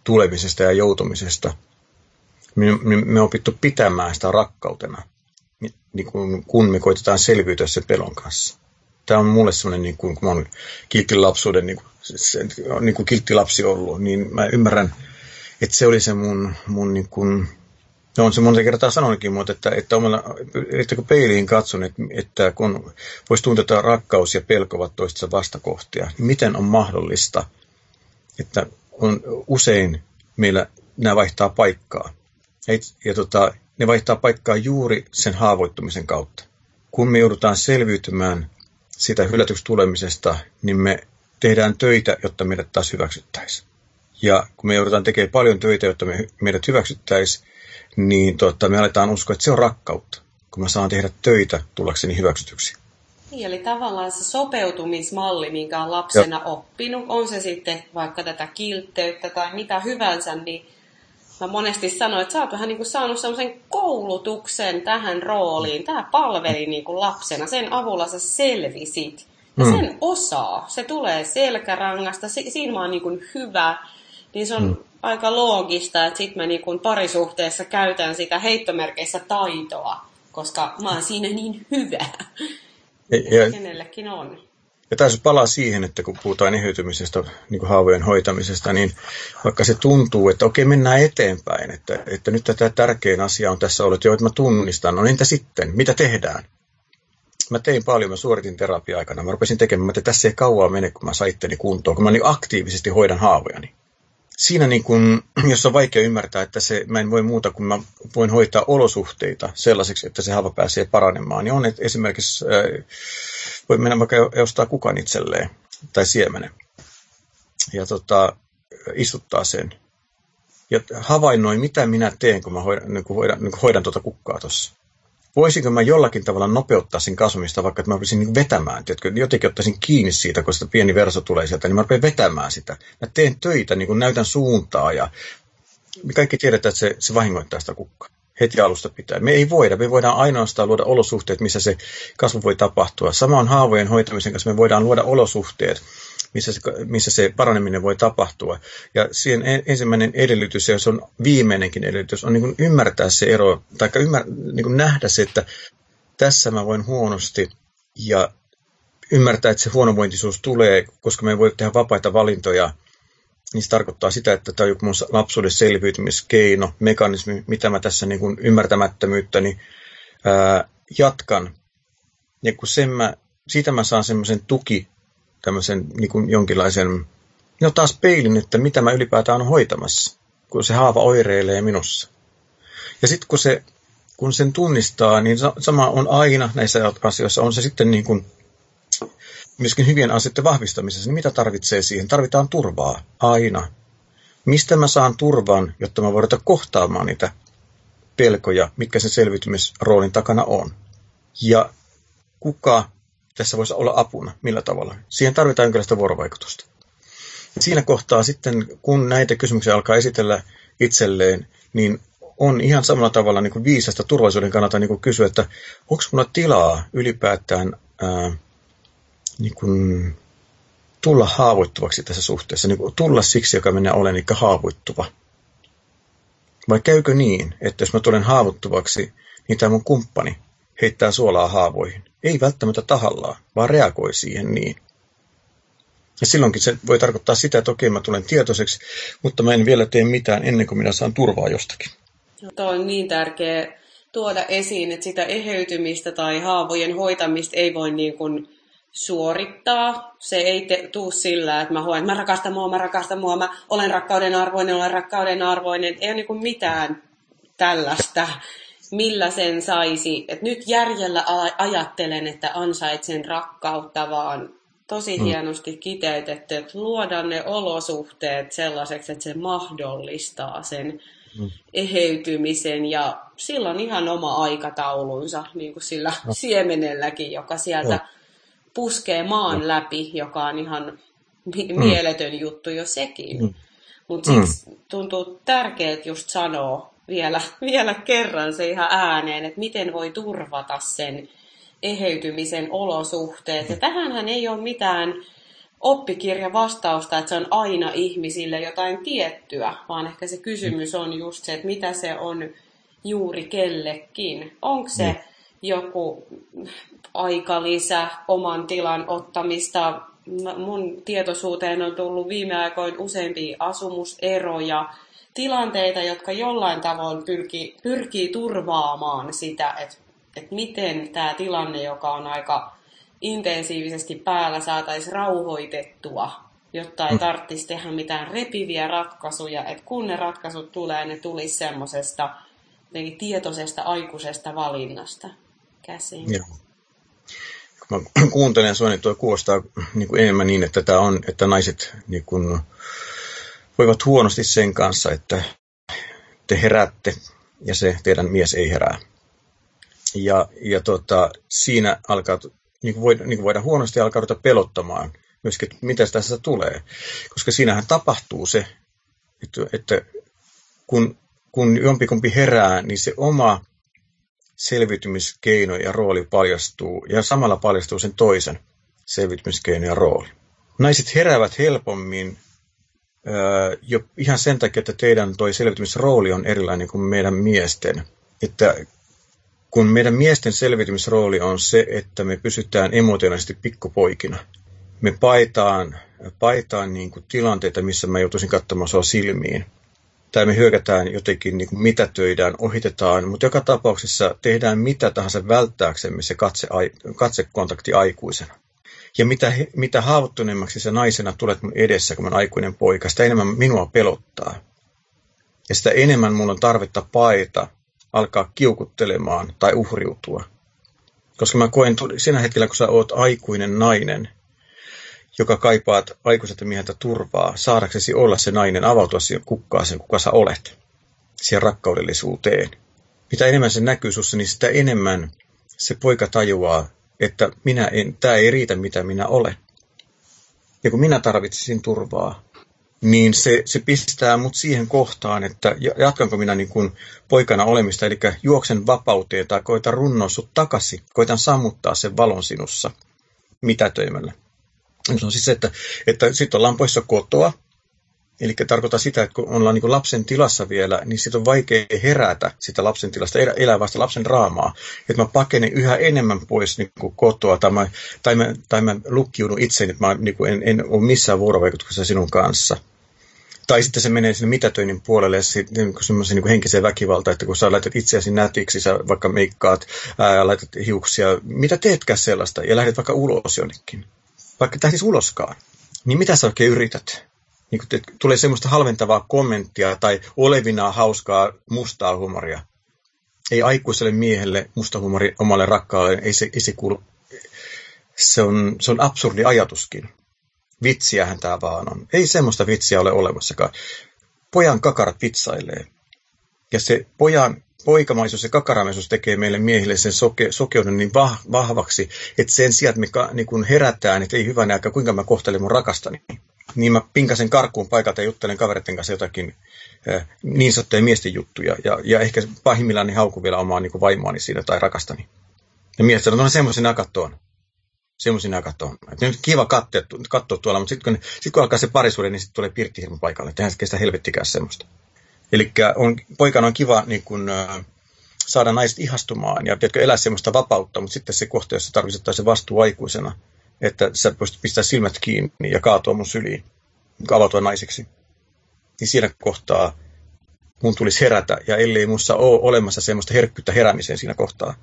tulemisesta ja joutumisesta, me, me, on opittu pitämään sitä rakkautena, niin kun, kun me koitetaan selviytyä sen pelon kanssa. Tämä on mulle semmoinen, niin kun, kun mä olen kilttilapsuuden niin kuin, niin kuin kilttilapsi ollut, niin mä ymmärrän, että se oli se mun, mun niin kuin, No on se monta kertaa sanonutkin, mutta että, että, omalla, että kun peiliin katson, että, että kun voisi tuntea, että rakkaus ja pelko ovat toistensa vastakohtia, niin miten on mahdollista, että on usein meillä nämä vaihtaa paikkaa. Ja, ja tota, ne vaihtaa paikkaa juuri sen haavoittumisen kautta. Kun me joudutaan selviytymään sitä hylätyksi tulemisesta, niin me tehdään töitä, jotta meidät taas hyväksyttäisiin. Ja kun me joudutaan tekemään paljon töitä, jotta me, meidät hyväksyttäisiin, niin tota, me aletaan uskoa, että se on rakkautta, kun mä saan tehdä töitä tullakseni hyväksytyksi. Niin, eli tavallaan se sopeutumismalli, minkä on lapsena ja. oppinut, on se sitten vaikka tätä kiltteyttä tai mitä hyvänsä, niin mä monesti sanoin, että sä oot vähän niin kuin saanut semmoisen koulutuksen tähän rooliin. Tämä palveli niin kuin lapsena, sen avulla sä selvisit. Ja mm. sen osaa, se tulee selkärangasta, siinä mä oon niin kuin hyvä, niin se on mm aika loogista, että sitten mä niin parisuhteessa käytän sitä heittomerkeissä taitoa, koska mä oon siinä niin hyvä. Ja, kenellekin on. Ja taas palaa siihen, että kun puhutaan eheytymisestä, niin kuin haavojen hoitamisesta, niin vaikka se tuntuu, että okei, mennään eteenpäin, että, että nyt tätä tärkein asia on tässä ollut, jo, että mä tunnistan, no entä sitten, mitä tehdään? Mä tein paljon, mä suoritin terapia-aikana, mä rupesin tekemään, että tässä ei kauaa mene, kun mä saitteni kuntoon, kun mä niin aktiivisesti hoidan haavojani siinä niin kun, (clears throat) jos on vaikea ymmärtää, että se, mä en voi muuta kuin mä voin hoitaa olosuhteita sellaiseksi, että se haava pääsee paranemaan, niin on että esimerkiksi, äh, voi mennä vaikka ostaa kukan itselleen tai siemenen ja tota, istuttaa sen. Ja havainnoin, mitä minä teen, kun mä hoidan, niin kun hoidan, niin kun hoidan tuota kukkaa tuossa voisinko mä jollakin tavalla nopeuttaa sen kasvamista, vaikka että mä rupesin niin vetämään, tiedätkö, jotenkin ottaisin kiinni siitä, kun sitä pieni verso tulee sieltä, niin mä rupean vetämään sitä. Mä teen töitä, niin kuin näytän suuntaa ja me kaikki tiedetään, että se, se vahingoittaa sitä kukkaa heti alusta pitää. Me ei voida, me voidaan ainoastaan luoda olosuhteet, missä se kasvu voi tapahtua. Samaan haavojen hoitamisen kanssa me voidaan luoda olosuhteet, missä se, missä se paraneminen voi tapahtua. Ja siihen ensimmäinen edellytys, ja se on viimeinenkin edellytys, on niin ymmärtää se ero, tai ymmär, niin nähdä se, että tässä mä voin huonosti, ja ymmärtää, että se huonovointisuus tulee, koska me ei voi tehdä vapaita valintoja, niin se tarkoittaa sitä, että tämä on joku mun lapsuuden selviytymiskeino, mekanismi, mitä mä tässä niin kuin ymmärtämättömyyttäni ää, jatkan. Ja kun sen mä, siitä mä saan semmoisen tuki tämmöisen niin kuin jonkinlaisen, no taas peilin, että mitä mä ylipäätään on hoitamassa, kun se haava oireilee minussa. Ja sitten kun, se, kun sen tunnistaa, niin sama on aina näissä asioissa, on se sitten niin kuin myöskin hyvien asioiden vahvistamisessa, niin mitä tarvitsee siihen? Tarvitaan turvaa, aina. Mistä mä saan turvan, jotta mä voin kohtaamaan niitä pelkoja, mitkä sen selviytymisroolin takana on? Ja kuka tässä voisi olla apuna, millä tavalla? Siihen tarvitaan jonkinlaista vuorovaikutusta. Siinä kohtaa sitten, kun näitä kysymyksiä alkaa esitellä itselleen, niin on ihan samalla tavalla niin kuin viisasta turvallisuuden kannalta niin kuin kysyä, että onko minulla tilaa ylipäätään ää, niin kuin, tulla haavoittuvaksi tässä suhteessa, niin kuin, tulla siksi, joka minä olen, eli haavoittuva. Vai käykö niin, että jos mä tulen haavoittuvaksi, niin tämä mun kumppani heittää suolaa haavoihin. Ei välttämättä tahallaan, vaan reagoi siihen niin. Ja silloinkin se voi tarkoittaa sitä, että okei, mä tulen tietoiseksi, mutta mä en vielä tee mitään ennen kuin minä saan turvaa jostakin. No, Tuo on niin tärkeä tuoda esiin, että sitä eheytymistä tai haavojen hoitamista ei voi niin kuin suorittaa. Se ei te, tuu sillä, että mä hoen, että mä rakastan mua, mä rakastan mua, mä olen rakkauden arvoinen, olen rakkauden arvoinen. Ei ole niin kuin mitään tällaista, millä sen saisi. Että nyt järjellä ajattelen, että ansaitsen rakkautta, vaan tosi mm. hienosti kiteytetty, että luoda ne olosuhteet sellaiseksi, että se mahdollistaa sen mm. eheytymisen ja silloin ihan oma aikataulunsa, niin kuin sillä no. siemenelläkin, joka sieltä no. puskee maan no. läpi, joka on ihan mm. mieletön juttu jo sekin. Mm. Mutta mm. siksi tuntuu tärkeää just sanoa vielä, vielä kerran se ihan ääneen, että miten voi turvata sen eheytymisen olosuhteet. Ja tähänhän ei ole mitään oppikirja vastausta, että se on aina ihmisille jotain tiettyä, vaan ehkä se kysymys on just se, että mitä se on juuri kellekin. Onko se mm. joku aikalisä, oman tilan ottamista? Mun tietoisuuteen on tullut viime aikoina useampia asumuseroja, tilanteita, jotka jollain tavoin pyrkii, pyrkii turvaamaan sitä, että, että miten tämä tilanne, joka on aika intensiivisesti päällä, saataisiin rauhoitettua, jotta ei mm. tarvitsisi tehdä mitään repiviä ratkaisuja, että kun ne ratkaisut tulee, ne tulisi semmoisesta tietoisesta aikuisesta valinnasta käsin. Joo. Kun mä (clears throat) kuuntelen sua, niin tuo kuulostaa niin kuin enemmän niin, että, tämä on, että naiset niin kuin, voivat huonosti sen kanssa, että te heräätte ja se teidän mies ei herää. Ja, ja tota, siinä alkaa, niin kuin, voida, niin kuin voidaan huonosti alkaa ruveta pelottamaan myöskin, että mitä tässä tulee. Koska siinähän tapahtuu se, että, että kun, kun jompikumpi herää, niin se oma selviytymiskeino ja rooli paljastuu, ja samalla paljastuu sen toisen selviytymiskeino ja rooli. Naiset heräävät helpommin jo ihan sen takia, että teidän toi selviytymisrooli on erilainen kuin meidän miesten. Että kun meidän miesten selviytymisrooli on se, että me pysytään emotionaalisesti pikkupoikina. Me paitaan, paitaan niin kuin tilanteita, missä mä joutuisin katsomaan sua silmiin. Tai me hyökätään jotenkin, niin kuin mitätöidään, ohitetaan, mutta joka tapauksessa tehdään mitä tahansa välttääksemme se katse, katsekontakti aikuisena. Ja mitä, mitä haavoittuneemmaksi sä naisena tulet mun edessä, kun mä aikuinen poika, sitä enemmän minua pelottaa. Ja sitä enemmän mulla on tarvetta paeta, alkaa kiukuttelemaan tai uhriutua. Koska mä koen siinä hetkellä, kun sä oot aikuinen nainen, joka kaipaat aikuiselta mieheltä turvaa, saadaksesi olla se nainen, avautua siihen kukkaaseen, kuka sä olet, siihen rakkaudellisuuteen. Mitä enemmän se näkyy sussa, niin sitä enemmän se poika tajuaa, että minä en, tämä ei riitä mitä minä olen. Ja kun minä tarvitsisin turvaa, niin se, se pistää mut siihen kohtaan, että jatkanko minä niin kuin poikana olemista, eli juoksen vapauteen tai koitan runnoa sut takaisin, koitan sammuttaa sen valon sinussa mitätöimällä. Se on siis se, että, että sitten ollaan poissa kotoa, Eli tarkoittaa sitä, että kun ollaan niin lapsen tilassa vielä, niin sitten on vaikea herätä sitä lapsen tilasta, elää vasta lapsen raamaa. Että mä pakenen yhä enemmän pois niin kuin kotoa, tai mä, tai mä, tai mä lukkiudun itseäni, että mä niin kuin en, en ole missään vuorovaikutuksessa sinun kanssa. Tai sitten se menee sinne mitätöinnin puolelle sitten niin semmoisen niin henkiseen väkivaltaan, että kun sä laitat itseäsi nätiksi, sä vaikka meikkaat, ää, laitat hiuksia, mitä teetkään sellaista, ja lähdet vaikka ulos jonnekin vaikka tähtis uloskaan, niin mitä sä oikein yrität? Niin kun tulee semmoista halventavaa kommenttia tai olevinaa hauskaa mustaa huumoria. Ei aikuiselle miehelle musta huumori omalle rakkaalle, ei se, ei se kuulu. Se on, se on absurdi ajatuskin. Vitsiähän tämä vaan on. Ei semmoista vitsiä ole olemassakaan. Pojan kakarat vitsailee. Ja se pojan poikamaisuus ja kakaramaisuus tekee meille miehille sen soke, sokeuden niin vah, vahvaksi, että sen sijaan, että me ka, niin kun herätään, että ei hyvänä aika, kuinka mä kohtelen mun rakastani, niin mä pinkasen karkuun paikalta ja juttelen kavereiden kanssa jotakin äh, niin sanottuja miesten juttuja. Ja, ja ehkä pahimmillaan niin hauku vielä omaa niin vaimoani siinä tai rakastani. Ja miehet sanoo, no semmoisen akattoon. Semmoisen akattoon. Että nyt kiva katsoa, katsoa tuolla, mutta sitten kun, sit kun alkaa se parisuuden, niin sitten tulee pirttihirmu paikalle. Että eihän kestä helvettikään semmoista. Eli on, poikana on kiva niin kun, äh, saada naiset ihastumaan ja tiedätkö, elää semmoista vapautta, mutta sitten se kohta, jossa tarvitsettaa se vastuu aikuisena, että sä pystyt pistää silmät kiinni ja kaatua mun syliin, avautua naiseksi. Niin siinä kohtaa mun tulisi herätä, ja ellei mussa ole olemassa semmoista herkkyyttä heräämiseen siinä kohtaa,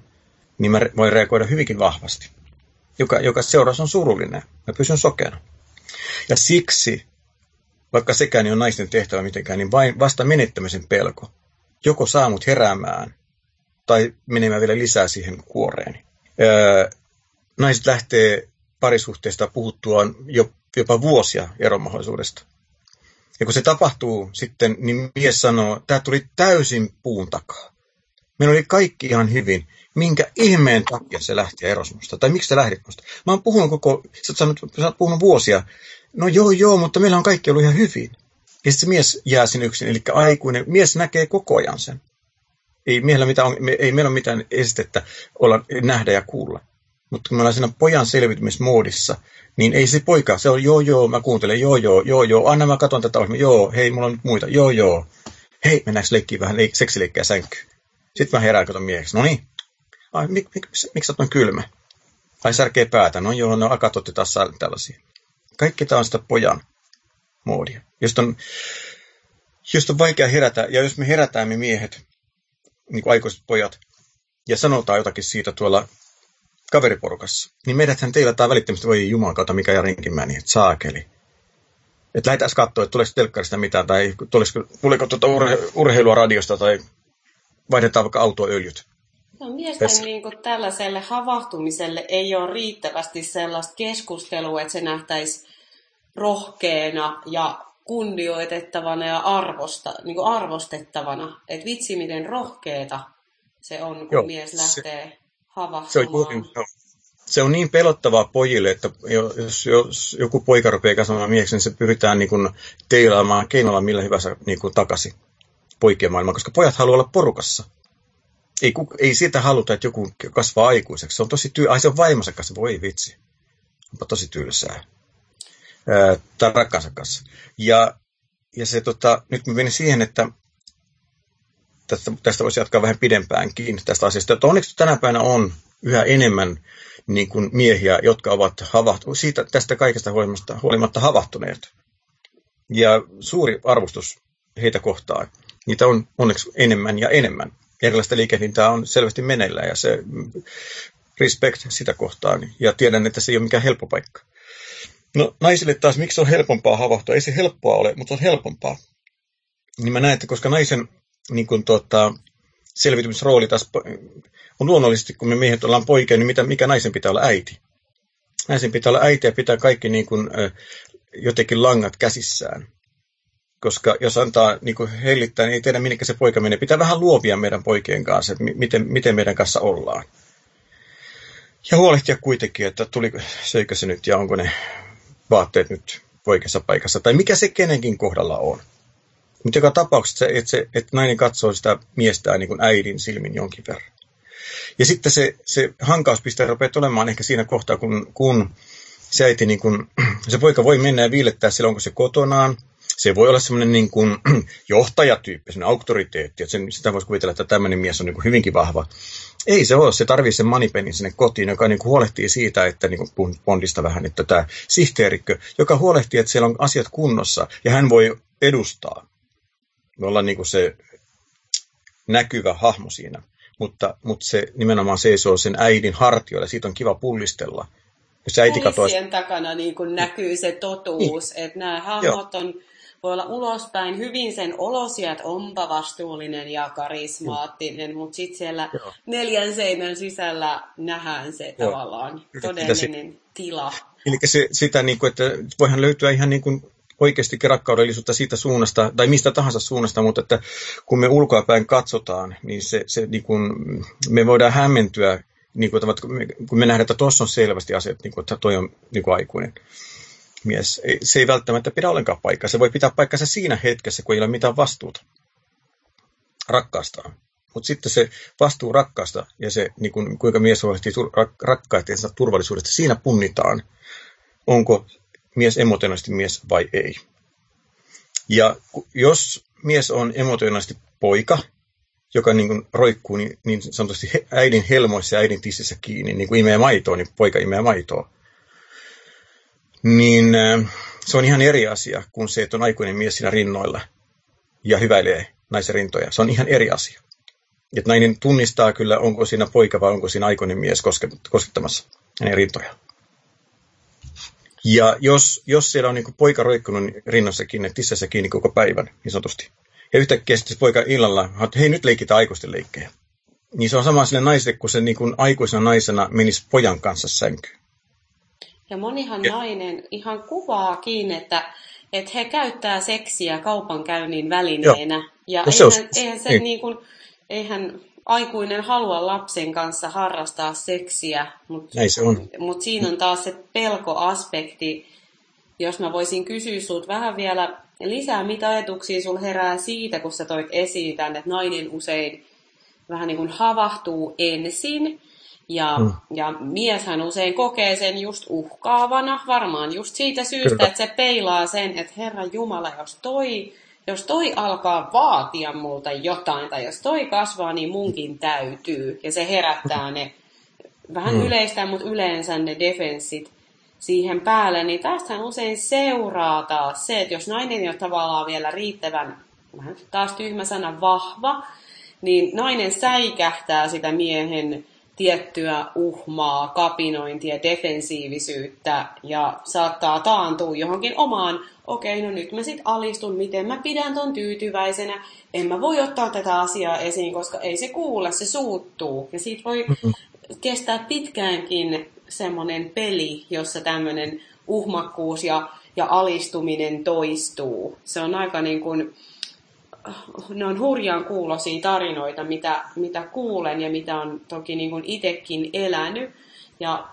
niin mä voin reagoida hyvinkin vahvasti. Joka, joka seuraus on surullinen. Mä pysyn sokeana. Ja siksi vaikka sekään ei ole naisten tehtävä mitenkään, niin vain vasta menettämisen pelko. Joko saa mut heräämään, tai menemään vielä lisää siihen kuoreeni. Öö, naiset lähtee parisuhteesta puhuttuaan jo, jopa vuosia eromahdollisuudesta. Ja kun se tapahtuu sitten, niin mies sanoo, tämä tuli täysin puun takaa. Meillä oli kaikki ihan hyvin. Minkä ihmeen takia se lähti eros musta? Tai miksi sä lähdit musta? Mä oon puhunut koko, sä oot, sä oot puhunut vuosia No joo, joo, mutta meillä on kaikki ollut ihan hyvin. Ja sitten se mies jää sinne yksin, eli aikuinen. Mies näkee koko ajan sen. Ei meillä, mitään, ei meillä ole mitään estettä olla, nähdä ja kuulla. Mutta kun me ollaan siinä pojan selviytymismoodissa, niin ei se poika, se on joo joo, mä kuuntelen, joo joo, joo joo, anna mä katson tätä ohjelmaa, joo, hei, mulla on nyt muita, joo joo. Hei, mennäänkö leikkiin vähän seksileikkää sänkyyn. Sitten mä herään katon mieheksi, no niin, ai, mik, mik, miksi, miksi sä oot kylmä? Ai särkee päätä, no joo, no akat otti taas tällaisia. Kaikki tämä on sitä pojan moodia, josta on, josta on vaikea herätä. Ja jos me herätään me miehet, niin kuin aikuiset pojat, ja sanotaan jotakin siitä tuolla kaveriporukassa, niin meidäthän teillä tai välittömästi voi Jumalan kautta mikä ja rinkimäni, että saakeli. Että lähdetään katsoa, että tuleeko telkkarista mitään, tai tulisiko, tuliko tuota urhe, urheilua radiosta, tai vaihdetaan vaikka autoöljyt. No, miesten niin kuin tällaiselle havahtumiselle ei ole riittävästi sellaista keskustelua, että se nähtäisi rohkeana ja kunnioitettavana ja arvosta, niin kuin arvostettavana. Että vitsi, miten rohkeeta se on, kun Joo, mies lähtee se. Se on, se on niin pelottavaa pojille, että jos, jos joku poika rupeaa kasvamaan mieheksi, niin se pyritään niin kuin teilaamaan keinolla millä hyvänsä niin kuin takaisin poikien maailmaan, koska pojat haluaa olla porukassa. Ei, ei siitä haluta, että joku kasvaa aikuiseksi. Se on tosi tyy... Ai se on vaimonsa kanssa, voi vitsi. Onpa tosi tylsää tai rakkaansa kanssa. Ja, ja se, tota, nyt mä menin siihen, että tästä, tästä voisi jatkaa vähän pidempäänkin tästä asiasta. Että onneksi tänä päivänä on yhä enemmän niin kuin miehiä, jotka ovat havahtu, siitä, tästä kaikesta huolimatta, huolimatta havahtuneet. Ja suuri arvostus heitä kohtaan. Niitä on onneksi enemmän ja enemmän. Erilaista liikehdintää on selvästi meneillään ja se respect sitä kohtaan. Ja tiedän, että se ei ole mikään helppo paikka. No naisille taas, miksi on helpompaa havahtua? Ei se helppoa ole, mutta on helpompaa. Niin mä näen, että koska naisen niin kun, tuota, selvitymisrooli taas on luonnollisesti, kun me miehet ollaan poikia, niin mitä, mikä naisen pitää olla äiti? Naisen pitää olla äiti ja pitää kaikki niin kun, jotenkin langat käsissään. Koska jos antaa niin kuin hellittää, niin ei tiedä minne se poika menee. Pitää vähän luovia meidän poikien kanssa, että miten, miten meidän kanssa ollaan. Ja huolehtia kuitenkin, että tuli, söikö se nyt ja onko ne vaatteet nyt oikeassa paikassa, tai mikä se kenenkin kohdalla on. Mutta joka tapauksessa, että, se, että nainen katsoo sitä miestään niin kuin äidin silmin jonkin verran. Ja sitten se, se hankauspiste rupeaa olemaan ehkä siinä kohtaa, kun, kun se äiti, niin kun, se poika voi mennä ja viilettää silloin, onko se kotonaan. Se voi olla semmoinen niin kuin (clears throat) johtajatyyppi, semmoinen auktoriteetti. Että sen, sitä voisi kuvitella, että tämmöinen mies on niin kuin hyvinkin vahva ei se ole, se tarvii sen manipenin sinne kotiin, joka niin kuin huolehtii siitä, että niin kuin Bondista vähän, että tämä sihteerikkö, joka huolehtii, että siellä on asiat kunnossa ja hän voi edustaa. Me ollaan niin kuin se näkyvä hahmo siinä, mutta, mutta se nimenomaan seisoo sen äidin hartioilla, siitä on kiva pullistella. se äiti katoaa... takana niin kuin näkyy se totuus, niin. että nämä hahmot on, voi olla ulospäin hyvin sen olosia, että onpa vastuullinen ja karismaattinen, mutta sitten siellä Joo. neljän seinän sisällä nähdään se Joo. tavallaan todellinen tila. Eli se, sitä, niin kuin, että voihan löytyä ihan niin kuin oikeasti rakkaudellisuutta siitä suunnasta, tai mistä tahansa suunnasta, mutta että kun me ulkoapäin katsotaan, niin, se, se, niin kuin, me voidaan hämmentyä, niin kuin, kun me nähdään, että tuossa on selvästi asiat, niin kuin, että toi on niin kuin aikuinen mies. Se ei välttämättä pidä ollenkaan paikkaa. Se voi pitää paikkansa siinä hetkessä, kun ei ole mitään vastuuta rakkaastaan. Mutta sitten se vastuu rakkaasta ja se, niin kuin, kuinka mies huolehtii rakkaidensa turvallisuudesta, siinä punnitaan, onko mies emotionaalisesti mies vai ei. Ja jos mies on emotionaalisesti poika, joka niin kuin roikkuu niin, niin sanotusti äidin helmoissa ja äidin tississä kiinni, niin kuin imee maitoa, niin poika imee maitoa, niin äh, se on ihan eri asia kuin se, että on aikuinen mies siinä rinnoilla ja hyväilee naisen rintoja. Se on ihan eri asia. Että nainen tunnistaa kyllä, onko siinä poika vai onko siinä aikuinen mies koskettamassa hänen rintoja. Ja jos, jos siellä on niin poika roikkunut rinnassa kiinni, tissässä kiinni koko päivän, niin sanotusti, ja yhtäkkiä sitten poika illalla, että hei nyt leikitään aikuisten leikkejä, niin se on sama sille naiselle, kun se niin kuin aikuisena naisena menisi pojan kanssa sänkyyn. Ja monihan ja. nainen ihan kuvaakin, että, että he käyttää seksiä kaupankäynnin välineenä. Joo. Ja no eihän, se eihän, se niin. Niin kuin, eihän aikuinen halua lapsen kanssa harrastaa seksiä, mutta mut siinä on taas se pelkoaspekti. Jos mä voisin kysyä sulta vähän vielä lisää, mitä ajatuksia sul herää siitä, kun sä toit esiin tämän, että nainen usein vähän niin kuin havahtuu ensin, ja, mm. ja mieshän usein kokee sen just uhkaavana, varmaan just siitä syystä, Kyllä. että se peilaa sen, että Herra Jumala, jos toi jos toi alkaa vaatia multa jotain, tai jos toi kasvaa, niin munkin täytyy. Ja se herättää ne, vähän mm. yleistä, mutta yleensä ne defenssit siihen päälle, niin tästähän usein seuraa taas se, että jos nainen ei ole tavallaan vielä riittävän, vähän taas tyhmä sana, vahva, niin nainen säikähtää sitä miehen tiettyä uhmaa, kapinointia, defensiivisyyttä ja saattaa taantua johonkin omaan, okei, okay, no nyt mä sit alistun, miten mä pidän ton tyytyväisenä, en mä voi ottaa tätä asiaa esiin, koska ei se kuule, se suuttuu. Ja siitä voi kestää pitkäänkin semmoinen peli, jossa tämmöinen uhmakkuus ja, ja alistuminen toistuu. Se on aika niin kuin, ne on hurjan kuulosia tarinoita, mitä, mitä kuulen ja mitä on toki niin kuin itsekin elänyt. Ja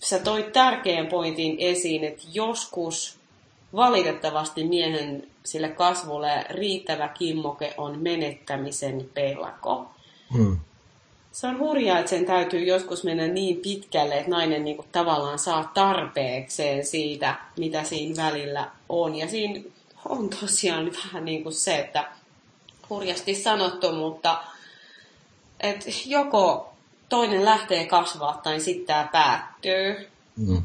sä toit tärkeän pointin esiin, että joskus valitettavasti miehen sille kasvulle riittävä kimmoke on menettämisen pelko. Hmm. Se on hurjaa, että sen täytyy joskus mennä niin pitkälle, että nainen niin kuin tavallaan saa tarpeekseen siitä, mitä siinä välillä on. Ja siinä on tosiaan vähän niin kuin se, että hurjasti sanottu, mutta et joko toinen lähtee kasvaa tai sitten tämä päättyy. Mm.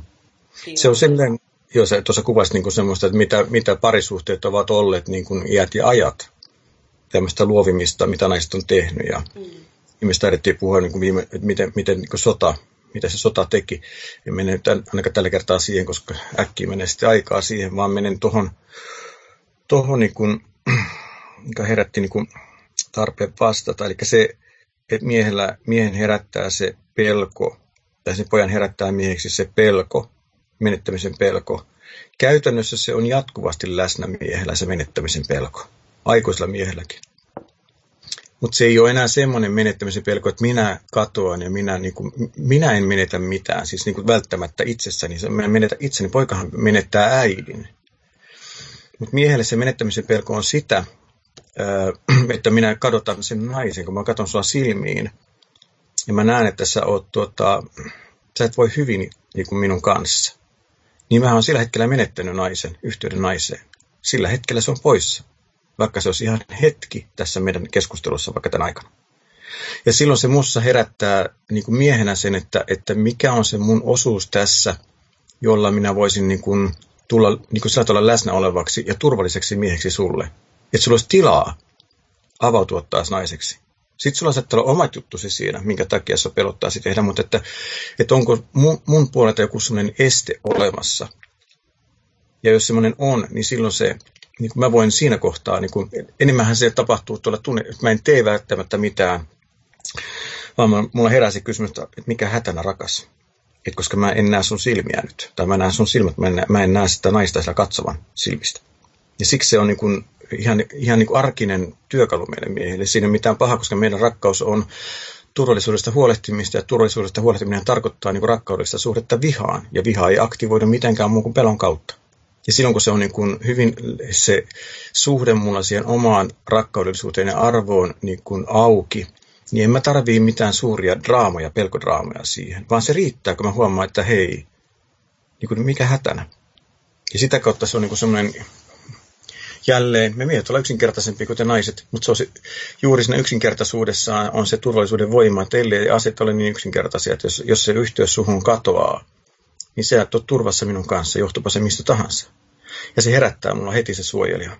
Se on silleen, jos tuossa kuvasit niin semmoista, että mitä, mitä parisuhteet ovat olleet niin kuin iät ja ajat, tämmöistä luovimista, mitä naiset on tehnyt. Ja mm. ihmiset taidettiin puhua, niin kuin viime, että miten, miten niin kuin sota, mitä se sota teki. En mene nyt ainakaan tällä kertaa siihen, koska äkkiä menee sitten aikaa siihen, vaan menen tuohon, tohon niin kuin, mikä herätti niin kuin tarpeen vastata. Eli se, että miehellä, miehen herättää se pelko, tai sen pojan herättää mieheksi se pelko, menettämisen pelko. Käytännössä se on jatkuvasti läsnä miehellä se menettämisen pelko, aikuisella miehelläkin. Mutta se ei ole enää semmoinen menettämisen pelko, että minä katoan ja minä, niin kuin, minä en menetä mitään, siis niin kuin välttämättä itsessäni. Se menetä itseni, poikahan menettää äidin. Mutta miehelle se menettämisen pelko on sitä, (clears throat) että minä kadotan sen naisen, kun mä katson sua silmiin. Ja mä näen, että sä, oot, tuota, sä et voi hyvin niin kuin minun kanssa niin mä oon sillä hetkellä menettänyt naisen, yhteyden naiseen. Sillä hetkellä se on poissa, vaikka se olisi ihan hetki tässä meidän keskustelussa vaikka tämän aikana. Ja silloin se mussa herättää niin kuin miehenä sen, että, että mikä on se mun osuus tässä, jolla minä voisin niin kuin tulla niin kuin olla läsnä olevaksi ja turvalliseksi mieheksi sulle. Että sulla olisi tilaa avautua taas naiseksi. Sitten sulla saattaa olla omat juttusi siinä, minkä takia se pelottaisi tehdä, mutta että, että onko mun, mun puolelta joku sellainen este olemassa. Ja jos semmoinen on, niin silloin se, niin kuin mä voin siinä kohtaa, niin kuin, enemmän se tapahtuu tuolla tunne, että mä en tee välttämättä mitään, vaan mulla heräsi kysymys, että mikä hätänä rakas. Et koska mä en näe sun silmiä nyt, tai mä näen sun silmät, mä en, mä en näe sitä naista siellä katsovan silmistä. Ja siksi se on niin kuin ihan, ihan niin kuin arkinen työkalu meille miehille. Siinä ei mitään pahaa, koska meidän rakkaus on turvallisuudesta huolehtimista, ja turvallisuudesta huolehtiminen tarkoittaa niin kuin rakkaudesta suhdetta vihaan, ja vihaa ei aktivoida mitenkään muun kuin pelon kautta. Ja silloin kun se on niin kuin hyvin se suhde mulla siihen omaan rakkaudellisuuteen ja arvoon niin kuin auki, niin en mä tarvii mitään suuria draamoja, pelkodraamoja siihen, vaan se riittää, kun mä huomaan, että hei, niin kuin mikä hätänä. Ja sitä kautta se on niin kuin semmoinen jälleen, me miehet ollaan yksinkertaisempi kuin te naiset, mutta se on se, juuri siinä yksinkertaisuudessaan on se turvallisuuden voima, että ellei asiat ole niin yksinkertaisia, että jos, jos se yhteys suhun katoaa, niin sä et ole turvassa minun kanssa, johtupa se mistä tahansa. Ja se herättää mulla heti se suojelijan.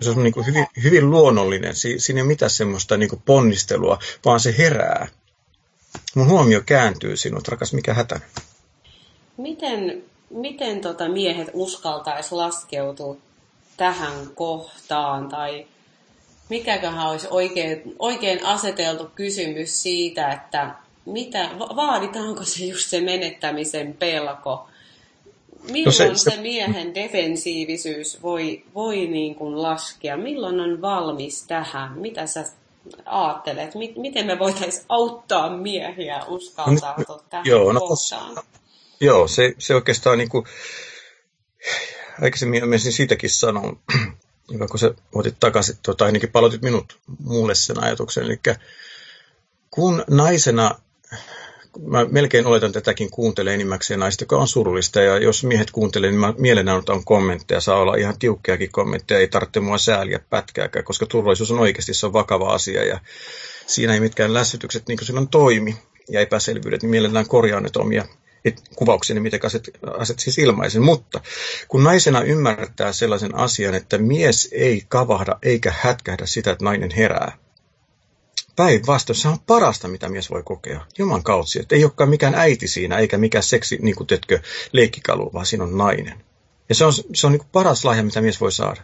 Se on niin kuin hyvin, hyvin luonnollinen. Si, siinä ei ole mitään semmoista niin kuin ponnistelua, vaan se herää. Mun huomio kääntyy sinut, rakas, mikä hätä. Miten, miten tota miehet uskaltaisi laskeutua tähän kohtaan? Tai mikäköhän olisi oikein, oikein aseteltu kysymys siitä, että mitä, vaaditaanko se just se menettämisen pelko? Milloin no se, se, se miehen defensiivisyys voi, voi niin kuin laskea? Milloin on valmis tähän? Mitä sä ajattelet? Miten me voitaisiin auttaa miehiä uskaltautua no, tähän joo, no, kohtaan? Joo, se, se oikeastaan niin kuin, aikaisemmin menisin siitäkin sanoa, (clears throat) hyvä kun sä otit takaisin, tota, ainakin palotit minut mulle sen ajatuksen. Eli kun naisena mä melkein oletan tätäkin kuuntelee enimmäkseen naista, joka on surullista. Ja jos miehet kuuntelee, niin mä mielellään otan kommentteja. Saa olla ihan tiukkeakin kommentteja. Ei tarvitse mua sääliä pätkääkään, koska turvallisuus on oikeasti se on vakava asia. Ja siinä ei mitkään lässytykset niin kuin silloin toimi ja epäselvyydet, niin mielellään korjaan nyt omia kuvaukseni, mitä aset, aset siis ilmaisen. Mutta kun naisena ymmärtää sellaisen asian, että mies ei kavahda eikä hätkähdä sitä, että nainen herää, Päinvastoin, se on parasta, mitä mies voi kokea. Juman kautsi, että ei olekaan mikään äiti siinä, eikä mikään seksi, niin kuin teetkö, leikkikalu, vaan siinä on nainen. Ja se on, se on niin kuin paras lahja, mitä mies voi saada.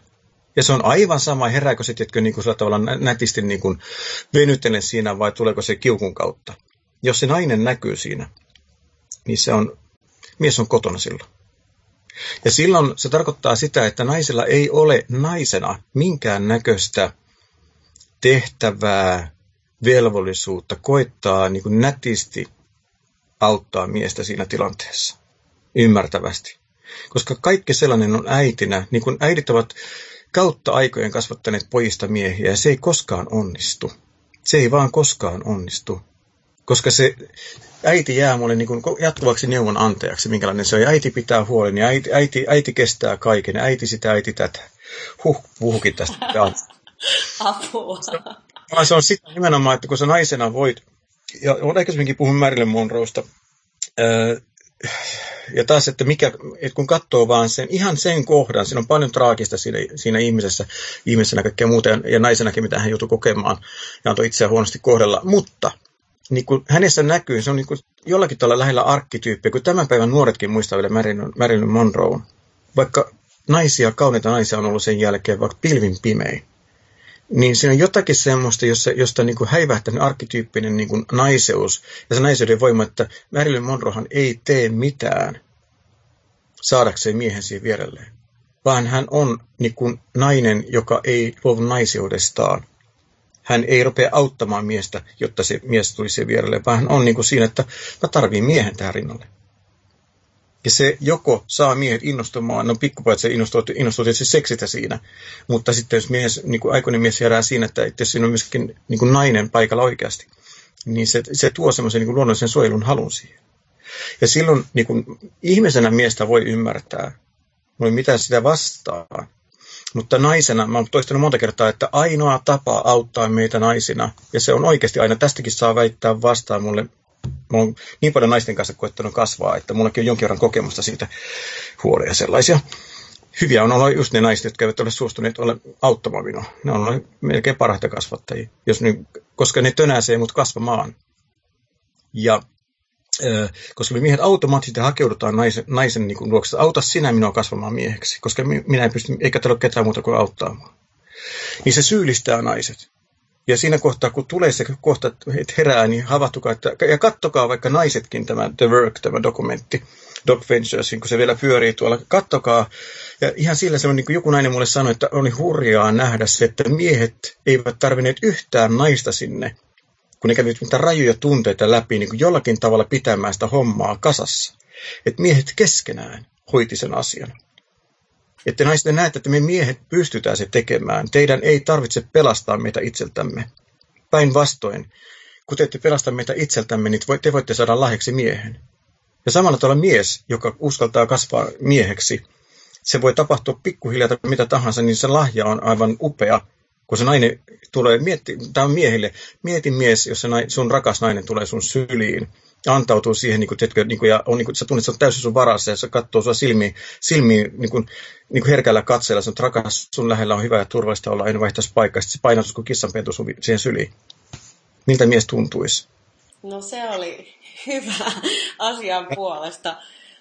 Ja se on aivan sama, herääkö se, tiedätkö, niin kuin sillä tavalla nätisti niin kuin venyttelen siinä, vai tuleeko se kiukun kautta. Jos se nainen näkyy siinä, niin se on, mies on kotona silloin. Ja silloin se tarkoittaa sitä, että naisella ei ole naisena minkään näköistä tehtävää, velvollisuutta koittaa niin kuin nätisti auttaa miestä siinä tilanteessa, ymmärtävästi. Koska kaikki sellainen on äitinä, niin kuin äidit ovat kautta aikojen kasvattaneet pojista miehiä, ja se ei koskaan onnistu. Se ei vaan koskaan onnistu. Koska se äiti jää mulle niin kuin jatkuvaksi neuvon antajaksi, minkälainen se on. Ja äiti pitää huolen, ja äiti, äiti, äiti kestää kaiken, ja äiti sitä, äiti tätä. Huh, puhukin tästä. (laughs) Apua. Vaan se on sitä nimenomaan, että kun sä naisena voit, ja olen aikaisemminkin puhunut Marilyn Monroesta, ja taas, että, mikä, että kun katsoo vaan sen, ihan sen kohdan, siinä on paljon traagista siinä, siinä ihmisessä, ihmisenä kaikkea muuta, ja naisenakin, mitä hän joutui kokemaan, ja antoi itseään huonosti kohdella, mutta niin kuin hänessä näkyy, se on niin kuin jollakin tavalla lähellä arkkityyppiä, kun tämän päivän nuoretkin muistaa vielä Marilyn, Marilyn Monroe. Vaikka naisia, kauneita naisia on ollut sen jälkeen vaikka pilvin pimein niin siinä on jotakin semmoista, josta, josta niin kuin häivähtänyt arkkityyppinen niin kuin naiseus ja se naisuuden voima, että Marilyn Monroehan ei tee mitään saadakseen miehen siihen vierelleen, vaan hän on niin kuin nainen, joka ei luovu naiseudestaan. Hän ei rupea auttamaan miestä, jotta se mies tulisi vierelle, vaan hän on niin kuin siinä, että mä tarviin miehen tähän rinnalle. Ja se joko saa miehet innostumaan, no pikkupojat se innostuu, innostuu tietysti seksitä siinä, mutta sitten jos mies, niin kuin aikuinen mies herää siinä, että jos siinä on myöskin niin kuin nainen paikalla oikeasti, niin se, se tuo semmoisen niin luonnollisen suojelun halun siihen. Ja silloin niin kuin, ihmisenä miestä voi ymmärtää, voi mitään sitä vastaan, mutta naisena, mä oon toistanut monta kertaa, että ainoa tapa auttaa meitä naisina, ja se on oikeasti aina, tästäkin saa väittää vastaan mulle mä oon niin paljon naisten kanssa koettanut kasvaa, että mullakin on jonkin verran kokemusta siitä huolia sellaisia. hyviä on olla just ne naiset, jotka eivät ole suostuneet ole auttamaan minua. Ne on melkein parhaita kasvattajia, jos ne, koska ne tönäsee mut kasvamaan. Ja koska me miehet automaattisesti hakeudutaan naisen, naisen niin kuin luokse, auta sinä minua kasvamaan mieheksi, koska minä en pysty, eikä tällä ole ketään muuta kuin auttamaan. Niin se syyllistää naiset. Ja siinä kohtaa, kun tulee se kohta, että herää, niin havahtukaa, että, ja kattokaa vaikka naisetkin tämä The Work, tämä dokumentti, Doc Ventures, kun se vielä pyörii tuolla, kattokaa. Ja ihan sillä se on, niin kuin joku nainen mulle sanoi, että oli hurjaa nähdä se, että miehet eivät tarvinneet yhtään naista sinne, kun ne kävivät mitään rajuja tunteita läpi, niin kuin jollakin tavalla pitämään sitä hommaa kasassa. Että miehet keskenään hoiti sen asian. Että naisten näette, että me miehet pystytään se tekemään. Teidän ei tarvitse pelastaa meitä itseltämme. Päinvastoin, kun te ette pelasta meitä itseltämme, niin te voitte saada lahjaksi miehen. Ja samalla tavalla mies, joka uskaltaa kasvaa mieheksi, se voi tapahtua pikkuhiljaa mitä tahansa, niin se lahja on aivan upea, kun se nainen tulee, mietti, tämä on miehille, mieti mies, jos se sun rakas nainen tulee sun syliin, antautuu siihen, niin kuin, tiedätkö, niin kuin, ja on, niin kuin, sä tunnet, että se on täysin sun varassa, ja se katsoo sua silmiin, silmiin niin kuin, niin kuin herkällä katseella, että rakas, sun lähellä on hyvä ja turvallista olla, en vaihtaisi paikkaa, sitten se painautuisi kuin kissanpentu sun, siihen syliin. Miltä mies tuntuisi? No se oli (laughs) hyvä asian puolesta.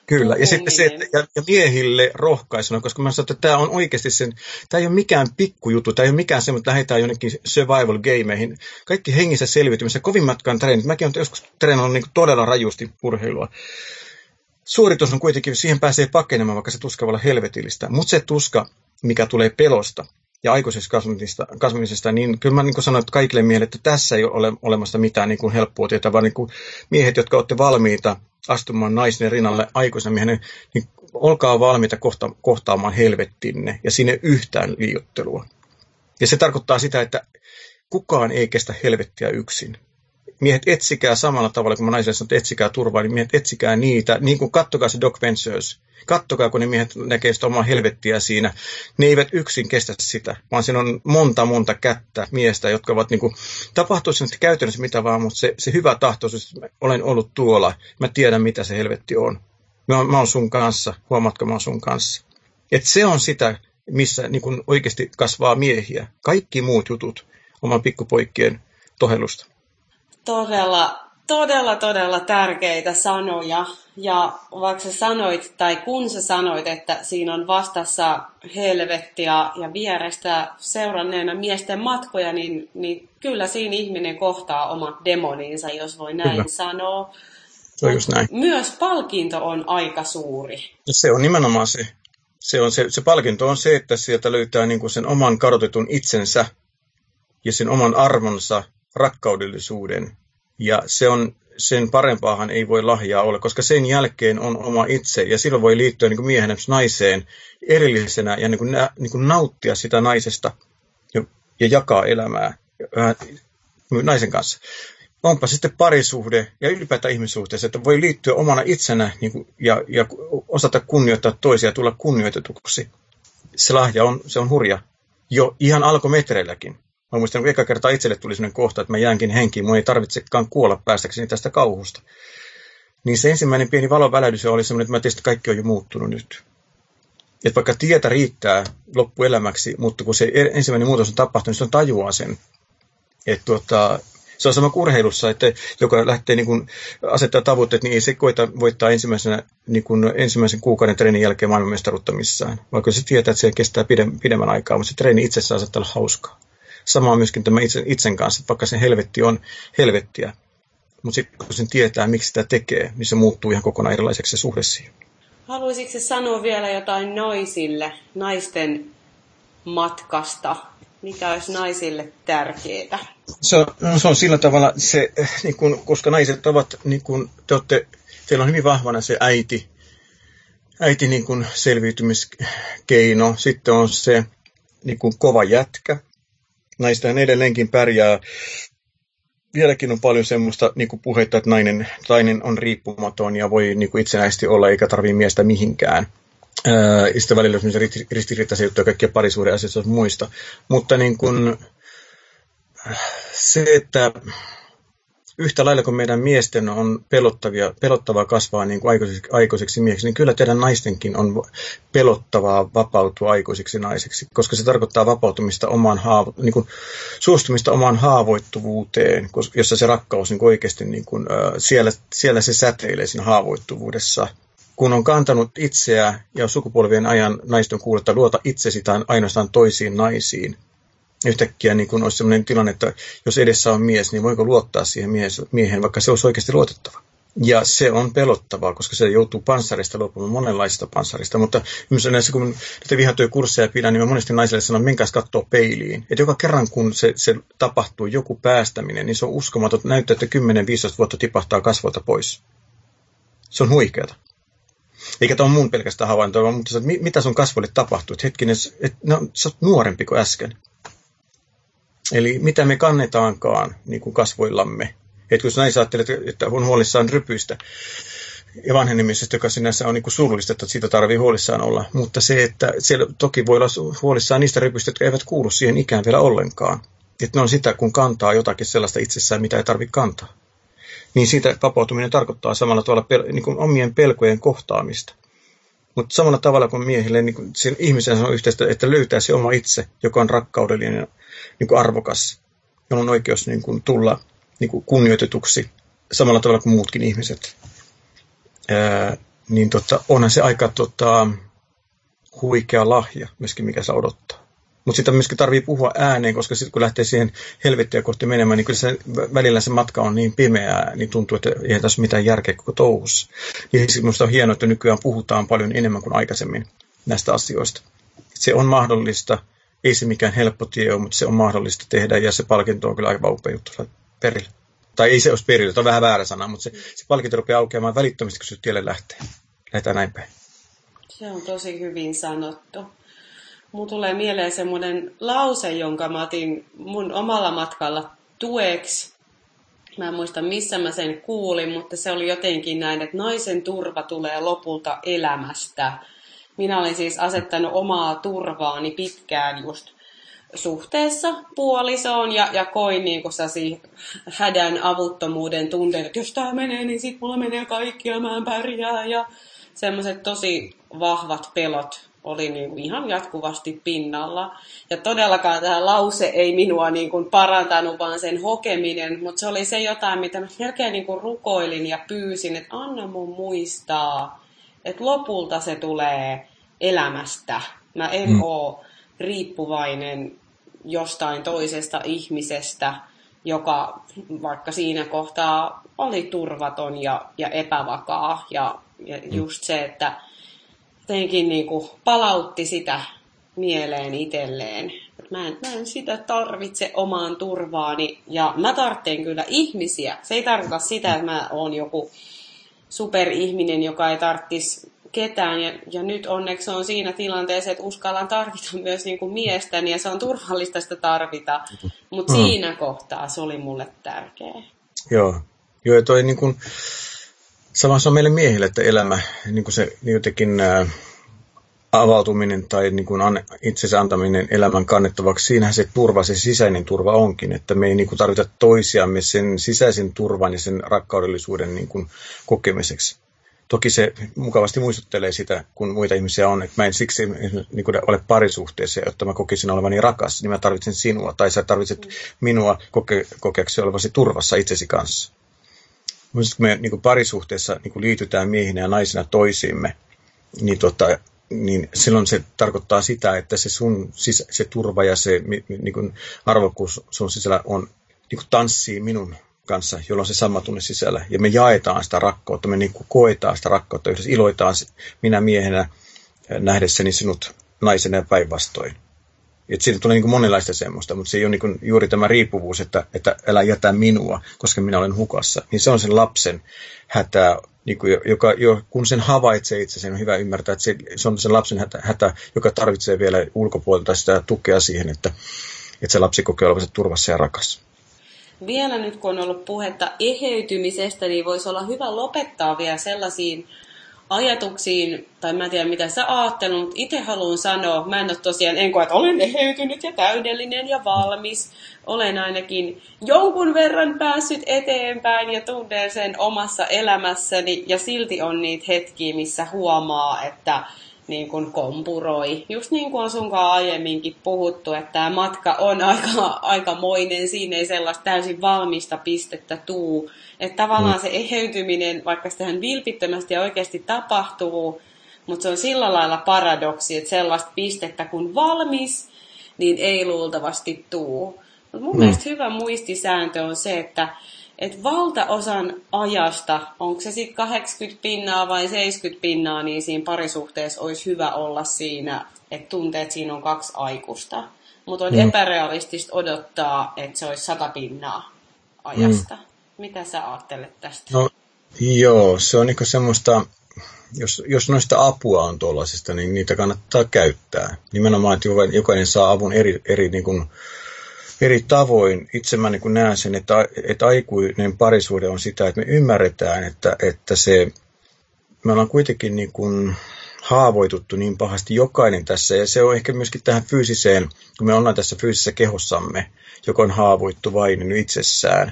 Kyllä, ja sitten se, että, ja, ja miehille rohkaisuna, koska mä sanon, että tämä on oikeasti sen, tämä ei ole mikään pikkujuttu, tämä ei ole mikään semmoinen, että lähdetään jonnekin survival gameihin. Kaikki hengissä selviytymistä, kovimmatkaan treenit. Mäkin olen joskus treenannut niin todella rajusti urheilua. Suoritus on kuitenkin, siihen pääsee pakenemaan, vaikka se tuska voi olla helvetillistä. Mutta se tuska, mikä tulee pelosta, ja aikuisesta kasvamisesta, kasvamisesta, niin kyllä mä niin sanoin että kaikille miehille, että tässä ei ole olemassa mitään niin kuin helppoa tietä, vaan niin kuin miehet, jotka olette valmiita astumaan naisen rinnalle aikuisena miehen, niin olkaa valmiita kohta, kohtaamaan helvettinne ja sinne yhtään liiottelua. Ja se tarkoittaa sitä, että kukaan ei kestä helvettiä yksin miehet etsikää samalla tavalla, kun mä naisille sanon, että etsikää turvaa, niin miehet etsikää niitä, niin kuin kattokaa se Doc Ventures, kattokaa, kun ne miehet näkee sitä omaa helvettiä siinä. Ne eivät yksin kestä sitä, vaan siinä on monta monta kättä miestä, jotka ovat niin kuin, tapahtuu sen käytännössä mitä vaan, mutta se, se hyvä tahtoisuus, että olen ollut tuolla, mä tiedän mitä se helvetti on. Mä, mä oon sun kanssa, huomaatko mä oon sun kanssa. Et se on sitä, missä niin kuin oikeasti kasvaa miehiä. Kaikki muut jutut oman pikkupoikkien tohelusta todella, todella, todella tärkeitä sanoja. Ja vaikka sä sanoit, tai kun sä sanoit, että siinä on vastassa helvettiä ja vierestä seuranneena miesten matkoja, niin, niin kyllä siinä ihminen kohtaa omat demoninsa, jos voi näin kyllä. sanoa. Se on just näin. Myös palkinto on aika suuri. Ja se on nimenomaan se. Se, on se, se palkinto on se, että sieltä löytää niin kuin sen oman kadotetun itsensä ja sen oman arvonsa rakkaudellisuuden. Ja se on, sen parempaahan ei voi lahjaa olla, koska sen jälkeen on oma itse, ja silloin voi liittyä niin miehenä naiseen erillisenä ja niin kuin, niin kuin nauttia sitä naisesta ja, ja jakaa elämää naisen kanssa. Onpa sitten parisuhde ja ylipäätään ihmissuhteessa, että voi liittyä omana itsenä niin kuin, ja, ja osata kunnioittaa toisia tulla kunnioitetuksi. Se lahja on, se on hurja jo ihan alkometreilläkin. Mä muistan, kun eka kertaa itselle tuli sellainen kohta, että mä jäänkin henkiin, mun ei tarvitsekaan kuolla päästäkseni tästä kauhusta. Niin se ensimmäinen pieni valon välähdys oli sellainen, että mä teistä kaikki on jo muuttunut nyt. Että vaikka tietä riittää loppuelämäksi, mutta kun se ensimmäinen muutos on tapahtunut, niin se on tajuaa sen. Että tuota, se on sama urheilussa, että joka lähtee niin kuin asettaa tavoitteet, niin ei se koita voittaa ensimmäisenä, niin kuin ensimmäisen kuukauden treenin jälkeen maailmanmestaruutta missään. Vaikka se tietää, että se kestää pidemmän aikaa, mutta se treeni itsessään saattaa olla hauskaa. Sama on myöskin tämä itse, itsen kanssa, että vaikka se helvetti on helvettiä, mutta sitten kun sen tietää, miksi sitä tekee, niin se muuttuu ihan kokonaan erilaiseksi se suhde siihen. Haluaisitko sanoa vielä jotain naisille, naisten matkasta? Mikä olisi naisille tärkeää? Se on, no se on sillä tavalla, se, niin kun, koska naiset ovat, niin kun, te olette, teillä on hyvin vahvana se äiti, äiti niin kun selviytymiskeino. Sitten on se niin kun kova jätkä, Naistahan edelleenkin pärjää. Vieläkin on paljon semmoista niin kuin puhetta, että nainen, nainen on riippumaton ja voi niin kuin itsenäisesti olla eikä tarvitse miestä mihinkään. Ää, sitten välillä on ristiriitaisia juttuja kaikkia parisuuden asioista muista. Mutta niin kuin, se, että yhtä lailla kuin meidän miesten on pelottavia, pelottavaa kasvaa niin kuin aikuisiksi, aikuisiksi miehiksi, niin kyllä teidän naistenkin on pelottavaa vapautua aikuisiksi naisiksi, koska se tarkoittaa vapautumista omaan haavo, niin kuin, suostumista omaan haavoittuvuuteen, jossa se rakkaus niin kuin oikeasti niin kuin, siellä, siellä se säteilee siinä haavoittuvuudessa. Kun on kantanut itseä ja sukupolvien ajan naisten kuuletta luota itsesi tai ainoastaan toisiin naisiin, yhtäkkiä niin kun olisi sellainen tilanne, että jos edessä on mies, niin voiko luottaa siihen miehen, vaikka se olisi oikeasti luotettava. Ja se on pelottavaa, koska se joutuu panssarista luopumaan monenlaisista panssarista. Mutta näissä, kun näitä vihatyökursseja pidän, niin mä monesti naisille sanon, menkääs katsoa peiliin. Että joka kerran, kun se, se tapahtuu, joku päästäminen, niin se on uskomaton. Näyttää, että 10-15 vuotta tipahtaa kasvoilta pois. Se on huikeata. Eikä tämä ole mun pelkästään havaintoa, mutta se, että mitä sun kasvoille tapahtuu. Että hetkinen, että, no, sä oot nuorempi kuin äsken. Eli mitä me kannetaankaan niin kuin kasvoillamme. Että kun näin ajattelet, että on huolissaan rypyistä ja joka sinänsä on niin kuin surullista, että siitä tarvii huolissaan olla. Mutta se, että siellä toki voi olla huolissaan niistä rypyistä, jotka eivät kuulu siihen ikään vielä ollenkaan. Että ne on sitä, kun kantaa jotakin sellaista itsessään, mitä ei tarvitse kantaa. Niin siitä vapautuminen tarkoittaa samalla tavalla pel- niin kuin omien pelkojen kohtaamista. Mutta samalla tavalla kuin miehille, niin kuin sen ihmisen on yhteistä, että löytää se oma itse, joka on rakkaudellinen niin kuin arvokas, jolla on oikeus niin kuin tulla niin kuin kunnioitetuksi samalla tavalla kuin muutkin ihmiset. Ää, niin tota, onhan se aika tota, huikea lahja myöskin, mikä se odottaa. Mutta sitä myöskin tarvii puhua ääneen, koska sitten kun lähtee siihen helvettiä kohti menemään, niin kyllä se, välillä se matka on niin pimeää, niin tuntuu, että ei tässä mitään järkeä koko touhussa. Niin minusta on hienoa, että nykyään puhutaan paljon enemmän kuin aikaisemmin näistä asioista. Se on mahdollista, ei se mikään helppo tie ole, mutta se on mahdollista tehdä ja se palkinto on kyllä aika upea juttu perille. Tai ei se olisi perille, tämä on vähän väärä sana, mutta se, se palkinto rupeaa aukeamaan välittömästi, kun se tielle lähtee. Lähdetään näin päin. Se on tosi hyvin sanottu. Mun tulee mieleen semmoinen lause, jonka mä otin mun omalla matkalla tueksi. Mä en muista, missä mä sen kuulin, mutta se oli jotenkin näin, että naisen turva tulee lopulta elämästä minä olin siis asettanut omaa turvaani pitkään just suhteessa puolisoon ja, ja koin niin hädän avuttomuuden tunteen, että jos tämä menee, niin sitten mulla menee kaikki ja mä en pärjää. Ja semmoiset tosi vahvat pelot oli niin kuin ihan jatkuvasti pinnalla. Ja todellakaan tämä lause ei minua niin kuin parantanut, vaan sen hokeminen, mutta se oli se jotain, mitä mä melkein niin kuin rukoilin ja pyysin, että anna mun muistaa, että lopulta se tulee elämästä. Mä en mm. oo riippuvainen jostain toisesta ihmisestä, joka vaikka siinä kohtaa oli turvaton ja, ja epävakaa. Ja, ja mm. just se, että jotenkin niin kuin palautti sitä mieleen itselleen. Mä en, mä en sitä tarvitse omaan turvaani ja mä tarvitsen kyllä ihmisiä. Se ei tarkoita sitä, että mä oon joku superihminen, joka ei tarvitsisi ketään. Ja, ja nyt onneksi on siinä tilanteessa, että uskallan tarvita (laughs) myös niin kuin miestäni ja se on turvallista sitä tarvita. Mutta mm. siinä kohtaa se oli mulle tärkeä. Joo, Joo toi niin kuin, sama se on meille miehille, että elämä, niin kuin se jotenkin ää, avautuminen tai niin kuin an, itsensä antaminen elämän kannettavaksi, siinähän se turva, se sisäinen turva onkin, että me ei niin kuin tarvita toisiamme sen sisäisen turvan ja sen rakkaudellisuuden niin kuin kokemiseksi. Toki se mukavasti muistuttelee sitä, kun muita ihmisiä on, että mä en siksi niin kuin ole parisuhteessa, jotta mä kokisin olevani rakas, niin mä tarvitsen sinua, tai sä tarvitset minua koke, kokeaksi olevasi turvassa itsesi kanssa. Mutta kun me niin kuin parisuhteessa niin kuin liitytään miehinä ja naisina toisiimme, niin, tota, niin silloin se tarkoittaa sitä, että se sun se turva ja se niin kuin arvokkuus sun sisällä on niin kuin tanssii minun kanssa, jolla on se sama tunne sisällä. Ja me jaetaan sitä rakkautta, me niin kuin koetaan sitä rakkautta yhdessä, iloitaan minä miehenä nähdessäni sinut naisena ja päinvastoin. Et siitä tulee niin monenlaista semmoista, mutta se ei ole niin juuri tämä riippuvuus, että, että älä jätä minua, koska minä olen hukassa. Niin se on sen lapsen hätä, niin kuin, joka, jo, kun sen havaitsee itse, sen on hyvä ymmärtää, että se, se on sen lapsen hätä, hätä, joka tarvitsee vielä ulkopuolelta sitä tukea siihen, että, että se lapsi kokee olevansa turvassa ja rakas vielä nyt kun on ollut puhetta eheytymisestä, niin voisi olla hyvä lopettaa vielä sellaisiin ajatuksiin, tai mä en tiedä mitä sä ajattelut, mutta itse haluan sanoa, mä en ole tosiaan, en koe, että olen eheytynyt ja täydellinen ja valmis. Olen ainakin jonkun verran päässyt eteenpäin ja tunnen sen omassa elämässäni, ja silti on niitä hetkiä, missä huomaa, että niin kuin kompuroi. Just niin kuin on sunkaan aiemminkin puhuttu, että tämä matka on aika, aikamoinen, siinä ei sellaista täysin valmista pistettä tuu. Että tavallaan mm. se eheytyminen, vaikka sitä vilpittömästi ja oikeasti tapahtuu, mutta se on sillä lailla paradoksi, että sellaista pistettä kun valmis, niin ei luultavasti tuu. Mutta mun mm. mielestä hyvä muistisääntö on se, että et valtaosan ajasta, onko se sitten 80 pinnaa vai 70 pinnaa, niin siinä parisuhteessa olisi hyvä olla siinä, että tuntee, että siinä on kaksi aikuista. Mutta on mm. epärealistista odottaa, että se olisi 100 pinnaa ajasta. Mm. Mitä sä ajattelet tästä? No, joo, se on niinku semmoista, jos, jos noista apua on tuollaisista, niin niitä kannattaa käyttää. Nimenomaan, että jokainen saa avun eri, eri niin kuin, eri tavoin. Itse mä niin näen sen, että, että aikuinen parisuhde on sitä, että me ymmärretään, että, että se, me ollaan kuitenkin niin kuin haavoituttu niin pahasti jokainen tässä, ja se on ehkä myöskin tähän fyysiseen, kun me ollaan tässä fyysisessä kehossamme, joka on haavoittuvainen itsessään,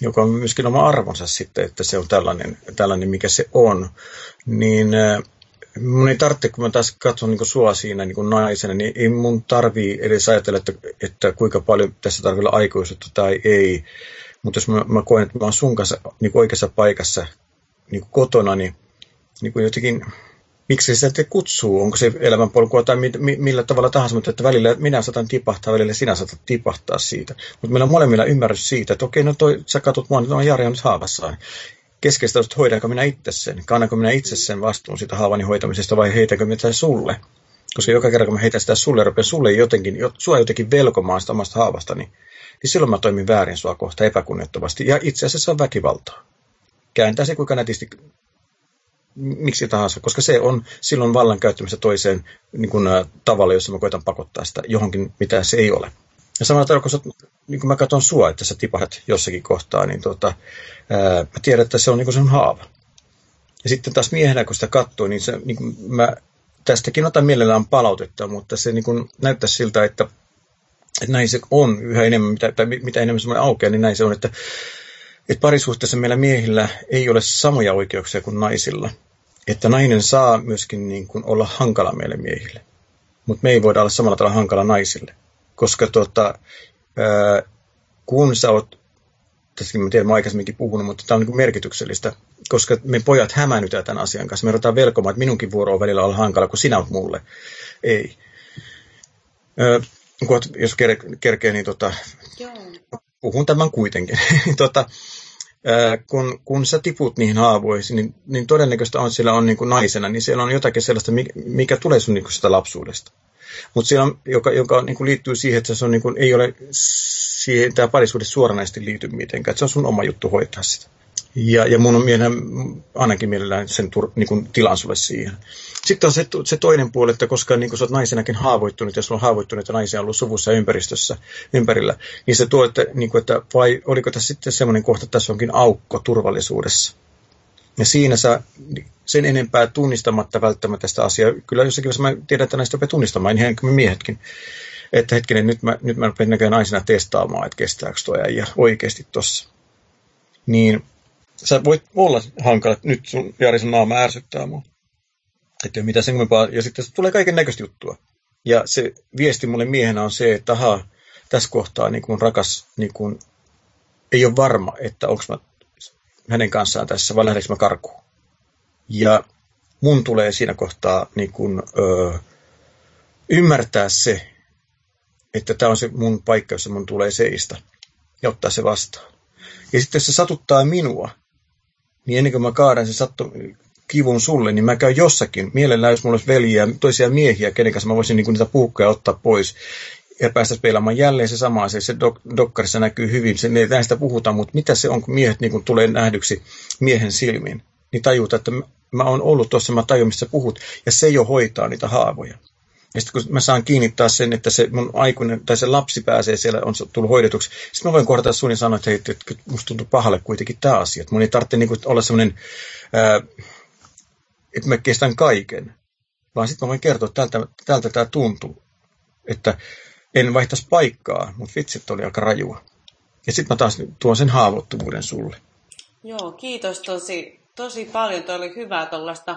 joka on myöskin oma arvonsa sitten, että se on tällainen, tällainen mikä se on, niin mun ei tarvitse, kun mä taas katson niin sua siinä niin naisena, niin ei mun tarvii edes ajatella, että, että kuinka paljon tässä tarvii olla aikuisuutta tai ei. Mutta jos mä, mä koen, että mä oon sun kanssa niin oikeassa paikassa niin kotona, niin, niin jotenkin, miksi se te kutsuu? Onko se elämänpolkua tai mi, mi, millä tavalla tahansa, mutta että välillä minä saatan tipahtaa, välillä sinä saatat tipahtaa siitä. Mutta meillä on molemmilla ymmärrys siitä, että okei, no toi, sä katsot mua, no Jari on nyt haavassaan keskeistä on, että hoidanko minä itse sen, kannanko minä itse sen vastuun siitä haavani hoitamisesta vai heitänkö minä sitä sulle. Koska joka kerran kun mä heitän sitä sulle, rupean sulle jotenkin, sua jotenkin velkomaan sitä omasta haavastani, niin silloin mä toimin väärin sua kohta epäkunnioittavasti. Ja itse asiassa on väkivaltaa. Kääntää se kuinka nätisti miksi tahansa, koska se on silloin vallan käyttämistä toiseen niin kuin, tavalla, jossa mä koitan pakottaa sitä johonkin, mitä se ei ole. Ja samalla tavalla, kun, sä, niin kun mä katson sua, että sä tipahdat jossakin kohtaa, niin tota, ää, mä tiedän, että se on niin sen haava. Ja sitten taas miehenä, kun sitä katsoo, niin, se, niin mä tästäkin otan mielellään palautetta, mutta se niin kuin näyttää siltä, että, että näin se on yhä enemmän, mitä, tai mitä enemmän semmoinen aukeaa, niin näin se on, että, että parisuhteessa meillä miehillä ei ole samoja oikeuksia kuin naisilla. Että nainen saa myöskin niin kuin olla hankala meille miehille, mutta me ei voida olla samalla tavalla hankala naisille koska tota, ää, kun sä oot, tässäkin mä tiedän, mä aikaisemminkin puhunut, mutta tämä on niin merkityksellistä, koska me pojat hämänytään tämän asian kanssa. Me ruvetaan velkomaan, että minunkin vuoro on välillä olla hankala, kun sinä olet mulle. Ei. Ää, jos ker- kerkee, niin tota, puhun tämän kuitenkin. (laughs) tota, kun, kun sä tiput niihin haavoihin, niin, niin todennäköistä on, siellä on niin kuin naisena, niin siellä on jotakin sellaista, mikä, mikä tulee sun niin kuin sitä lapsuudesta. Mutta siellä on, joka, joka niin kuin liittyy siihen, että se on, niin kuin, ei ole siihen, tämä parisuhde suoranaisesti liity mitenkään, että se on sun oma juttu hoitaa sitä. Ja, ja mun on mielellä, ainakin mielellään sen tur, niin kuin tilan sulle siihen. Sitten on se, se toinen puoli, että koska niin sä oot naisenakin haavoittunut, ja sulla on haavoittuneita naisia ollut suvussa ja ympäristössä ympärillä, niin se tuo, että, niin kuin, että vai oliko tässä sitten semmoinen kohta, että tässä onkin aukko turvallisuudessa. Ja siinä sä sen enempää tunnistamatta välttämättä sitä asiaa. Kyllä jossakin vaiheessa mä tiedän, että näistä rupeaa tunnistamaan, niin me miehetkin. Että hetkinen, nyt mä, nyt mä rupean näköjään naisena testaamaan, että kestääkö tuo ja oikeasti tossa. Niin sä voit olla hankala, nyt sun Jari sun naama ärsyttää mua. Että mitä sen kummempaa. Ja sitten tulee kaiken näköistä juttua. Ja se viesti mulle miehenä on se, että ahaa, tässä kohtaa niin kun rakas niin kun, ei ole varma, että onko mä hänen kanssaan tässä vai lähdekö mä karkuun. Ja mun tulee siinä kohtaa niin kun, ö, ymmärtää se, että tämä on se mun paikka, jossa mun tulee seistä ja ottaa se vastaan. Ja sitten se satuttaa minua, niin ennen kuin mä kaadan sen sattu, kivun sulle, niin mä käyn jossakin. Mielellään, jos mulla olisi veljiä, toisia miehiä, kenen kanssa mä voisin niin niitä puukkoja ottaa pois ja päästä pelaamaan jälleen se sama asia. Se dok- dokkarissa näkyy hyvin, se, näistä puhutaan, mutta mitä se on, kun miehet niin kun tulee nähdyksi miehen silmiin, niin tajuta, että mä oon ollut tuossa, mä tajun, mistä puhut, ja se jo hoitaa niitä haavoja. Ja sitten kun mä saan kiinnittää sen, että se mun aikuinen tai se lapsi pääsee siellä, on tullut hoidetuksi, sitten mä voin kohdata sun ja sanoa, että, hei, että musta tuntuu pahalle kuitenkin tämä asia. Että mun ei tarvitse niin kuin, olla semmoinen että mä kestän kaiken, vaan sitten mä voin kertoa, että tältä, tältä tämä tuntuu. Että en vaihtaisi paikkaa, mutta vitsit oli aika rajua. Ja sitten mä taas tuon sen haavoittuvuuden sulle. Joo, kiitos tosi, tosi paljon. Tuo oli hyvää tuollaista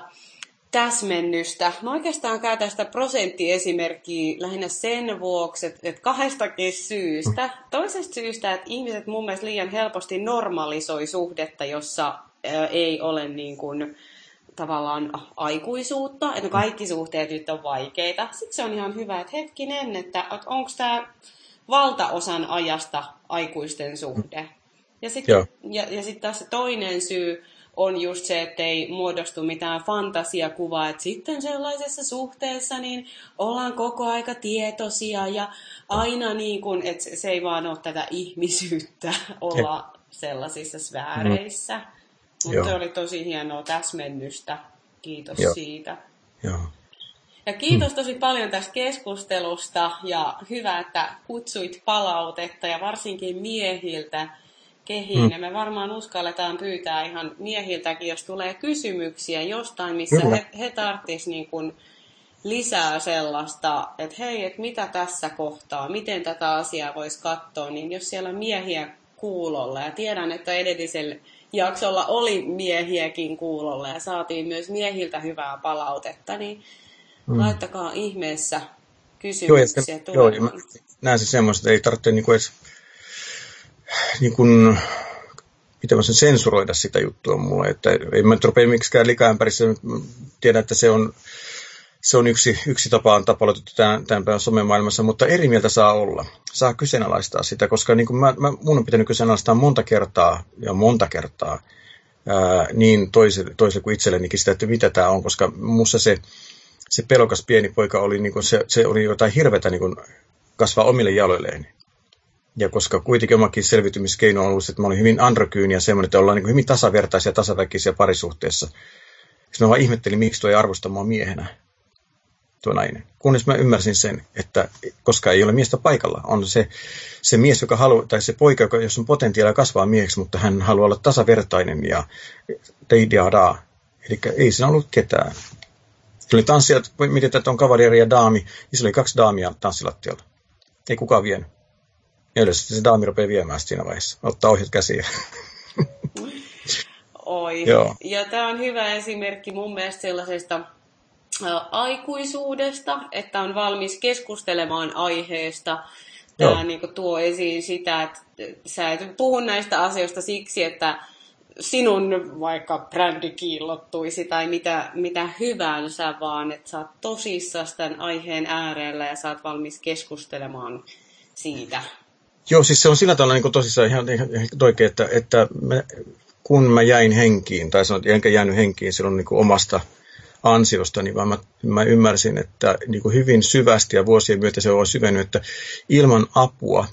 täsmennystä. Mä oikeastaan käytän sitä prosenttiesimerkkiä lähinnä sen vuoksi, että, että kahdestakin syystä. Toisesta syystä, että ihmiset mun mielestä liian helposti normalisoi suhdetta, jossa ää, ei ole niin kuin, tavallaan aikuisuutta, että kaikki suhteet nyt on vaikeita. Sitten se on ihan hyvä, että hetkinen, että, että onko tämä valtaosan ajasta aikuisten suhde. Ja sitten ja, ja sit taas se toinen syy on just se, että ei muodostu mitään fantasiakuvaa, että sitten sellaisessa suhteessa niin ollaan koko aika tietoisia ja aina niin kuin, että se ei vaan ole tätä ihmisyyttä olla sellaisissa sfääreissä. Mm. Mutta se oli tosi hienoa täsmennystä. Kiitos Joo. siitä. Joo. Ja kiitos hmm. tosi paljon tästä keskustelusta ja hyvä, että kutsuit palautetta ja varsinkin miehiltä kehiin. Hmm. Ja me varmaan uskalletaan pyytää ihan miehiltäkin, jos tulee kysymyksiä jostain, missä Kyllä. he, he tarvitsisivat niin kuin lisää sellaista, että hei, että mitä tässä kohtaa, miten tätä asiaa voisi katsoa, niin jos siellä on miehiä kuulolla ja tiedän, että edellisellä jaksolla oli miehiäkin kuulolla ja saatiin myös miehiltä hyvää palautetta, niin mm. laittakaa ihmeessä kysymyksiä joo, joo, näen se semmoista, että ei tarvitse niinku edes niin kuin, miten mä sen sensuroida sitä juttua mulle, että ei mä rupea miksikään likaämpärissä, tiedän, että se on, se on yksi, yksi tapa on tapaloitettu tämän, tämän päivän somemaailmassa, mutta eri mieltä saa olla. Saa kyseenalaistaa sitä, koska niin kuin mä, mä, mun on pitänyt kyseenalaistaa monta kertaa ja monta kertaa ää, niin toiselle, toiselle kuin itsellenikin sitä, että mitä tämä on, koska musta se, se pelokas pieni poika oli, niin kuin se, se oli jotain hirveätä niin kuin kasvaa omille jaloilleen. Ja koska kuitenkin omakin selviytymiskeino on ollut, että mä olin hyvin androkyyni ja semmoinen, että ollaan niin hyvin tasavertaisia tasaväkisiä parisuhteessa. Sitten mä vaan ihmettelin, miksi tuo ei arvosta mua miehenä, tuo nainen. Kunnes mä ymmärsin sen, että koska ei ole miestä paikalla, on se, se mies, joka haluaa, tai se poika, joka, jos on potentiaalia kasvaa mieheksi, mutta hän haluaa olla tasavertainen ja teidiadaa. Eli ei siinä ollut ketään. Se oli tanssijat, miten tätä on kavalieri ja daami, niin se oli kaksi daamia tanssilattialla. Ei kukaan vienyt. Ja yleensä se daami rupeaa viemään siinä vaiheessa. Ottaa ohjat käsiä. Oi. (laughs) Joo. Ja tämä on hyvä esimerkki mun mielestä sellaisesta aikuisuudesta, että on valmis keskustelemaan aiheesta. Tämä niin tuo esiin sitä, että sä et puhu näistä asioista siksi, että sinun vaikka brändi kiillottuisi tai mitä, mitä hyvänsä, vaan että sä oot tosissaan tämän aiheen äärellä ja sä oot valmis keskustelemaan siitä. Joo, siis se on sillä tavalla niin tosissaan ihan, ihan, ihan oikein, että, että mä, kun mä jäin henkiin, tai sanon, enkä jäänyt henkiin silloin niin omasta ansiostani, vaan mä, mä ymmärsin, että niin kuin hyvin syvästi ja vuosien myötä se on syvennyt, että ilman apua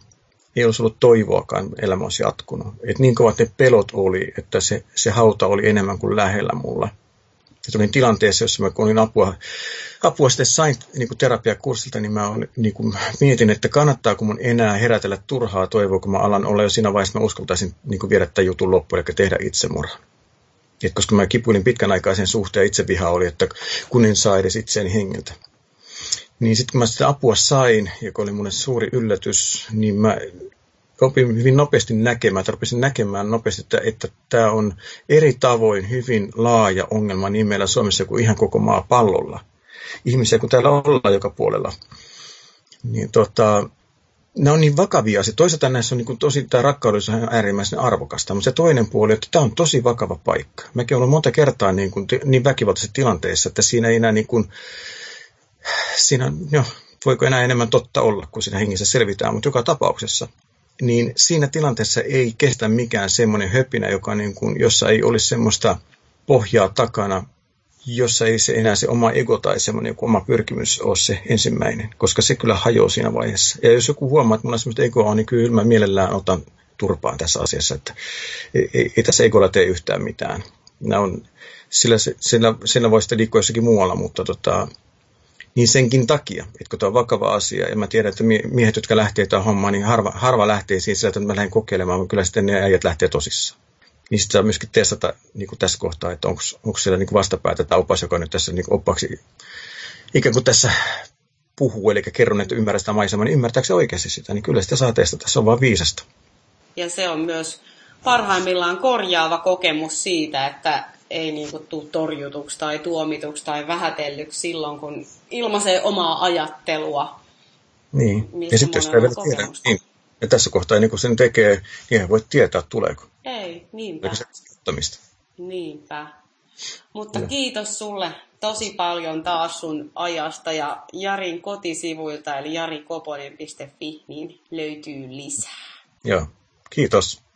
ei olisi ollut toivoakaan elämä olisi jatkunut. Et niin kovat ne pelot oli, että se, se hauta oli enemmän kuin lähellä mulla. Ja olin tilanteessa, jossa mä kun olin apua, apua sitten sain niin kuin terapiakurssilta, niin mä olin, niin kuin mietin, että kannattaako mun enää herätellä turhaa toivoa, kun mä alan olla jo siinä vaiheessa, mä uskaltaisin niin kuin viedä tämän jutun loppuun, eli tehdä itsemurhan. Et koska mä kipuilin pitkän aikaa sen suhteen, itseviha oli, että kun en saa edes itseäni hengiltä. Niin sitten kun mä sitä apua sain, joka oli mulle suuri yllätys, niin mä opin hyvin nopeasti näkemään, että rupesin näkemään nopeasti, että, että tämä on eri tavoin hyvin laaja ongelma niin meillä Suomessa kuin ihan koko maa pallolla. Ihmisiä, kun täällä ollaan joka puolella. Niin tota, nämä on niin vakavia asioita. Toisaalta näissä on niin tosi, tämä rakkaudus on äärimmäisen arvokasta, mutta se toinen puoli, että tämä on tosi vakava paikka. Mäkin olen monta kertaa niin, kuin, niin väkivaltaisessa tilanteessa, että siinä ei enää niin kuin, siinä, jo, voiko enää enemmän totta olla, kun siinä hengissä selvitään, mutta joka tapauksessa niin siinä tilanteessa ei kestä mikään semmoinen höpinä, joka niin kuin, jossa ei olisi semmoista pohjaa takana, jossa ei se enää se oma ego tai semmoinen oma pyrkimys ole se ensimmäinen, koska se kyllä hajoaa siinä vaiheessa. Ja jos joku huomaa, että mulla semmoista egoa on, niin kyllä mä mielellään otan turpaan tässä asiassa, että ei, ei, ei tässä egolla tee yhtään mitään. Nämä on, sillä, sillä, sillä voi sitten liikkua jossakin muualla, mutta tota, niin senkin takia, että kun tämä on vakava asia, ja mä tiedän, että miehet, jotka lähtee tähän hommaan, niin harva, harva lähtee siihen sillä, että mä lähden kokeilemaan, mutta kyllä sitten ne äijät lähtee tosissaan. Niin sitten saa myöskin testata niin kuin tässä kohtaa, että onko siellä niin kuin vastapäätä tai opas, joka nyt tässä niin kuin oppaksi ikään kuin tässä puhuu, eli kerron, että ymmärrä sitä maisemaa, niin ymmärtääkö se oikeasti sitä, niin kyllä sitä saa testata, se on vaan viisasta. Ja se on myös parhaimmillaan korjaava kokemus siitä, että ei niin kuin tule torjutuksi tai tuomituksi tai vähätellyksi silloin, kun ilmaisee omaa ajattelua. Niin, ja sitten jos ei vielä tiedä, niin, ja tässä kohtaa ennen kuin sen tekee, niin ei voi tietää, tuleeko. Ei, niinpä. Eikä se Niinpä. Mutta ja. kiitos sulle tosi paljon taas sun ajasta ja Jarin kotisivuilta eli jarikoponen.fi niin löytyy lisää. Joo, kiitos.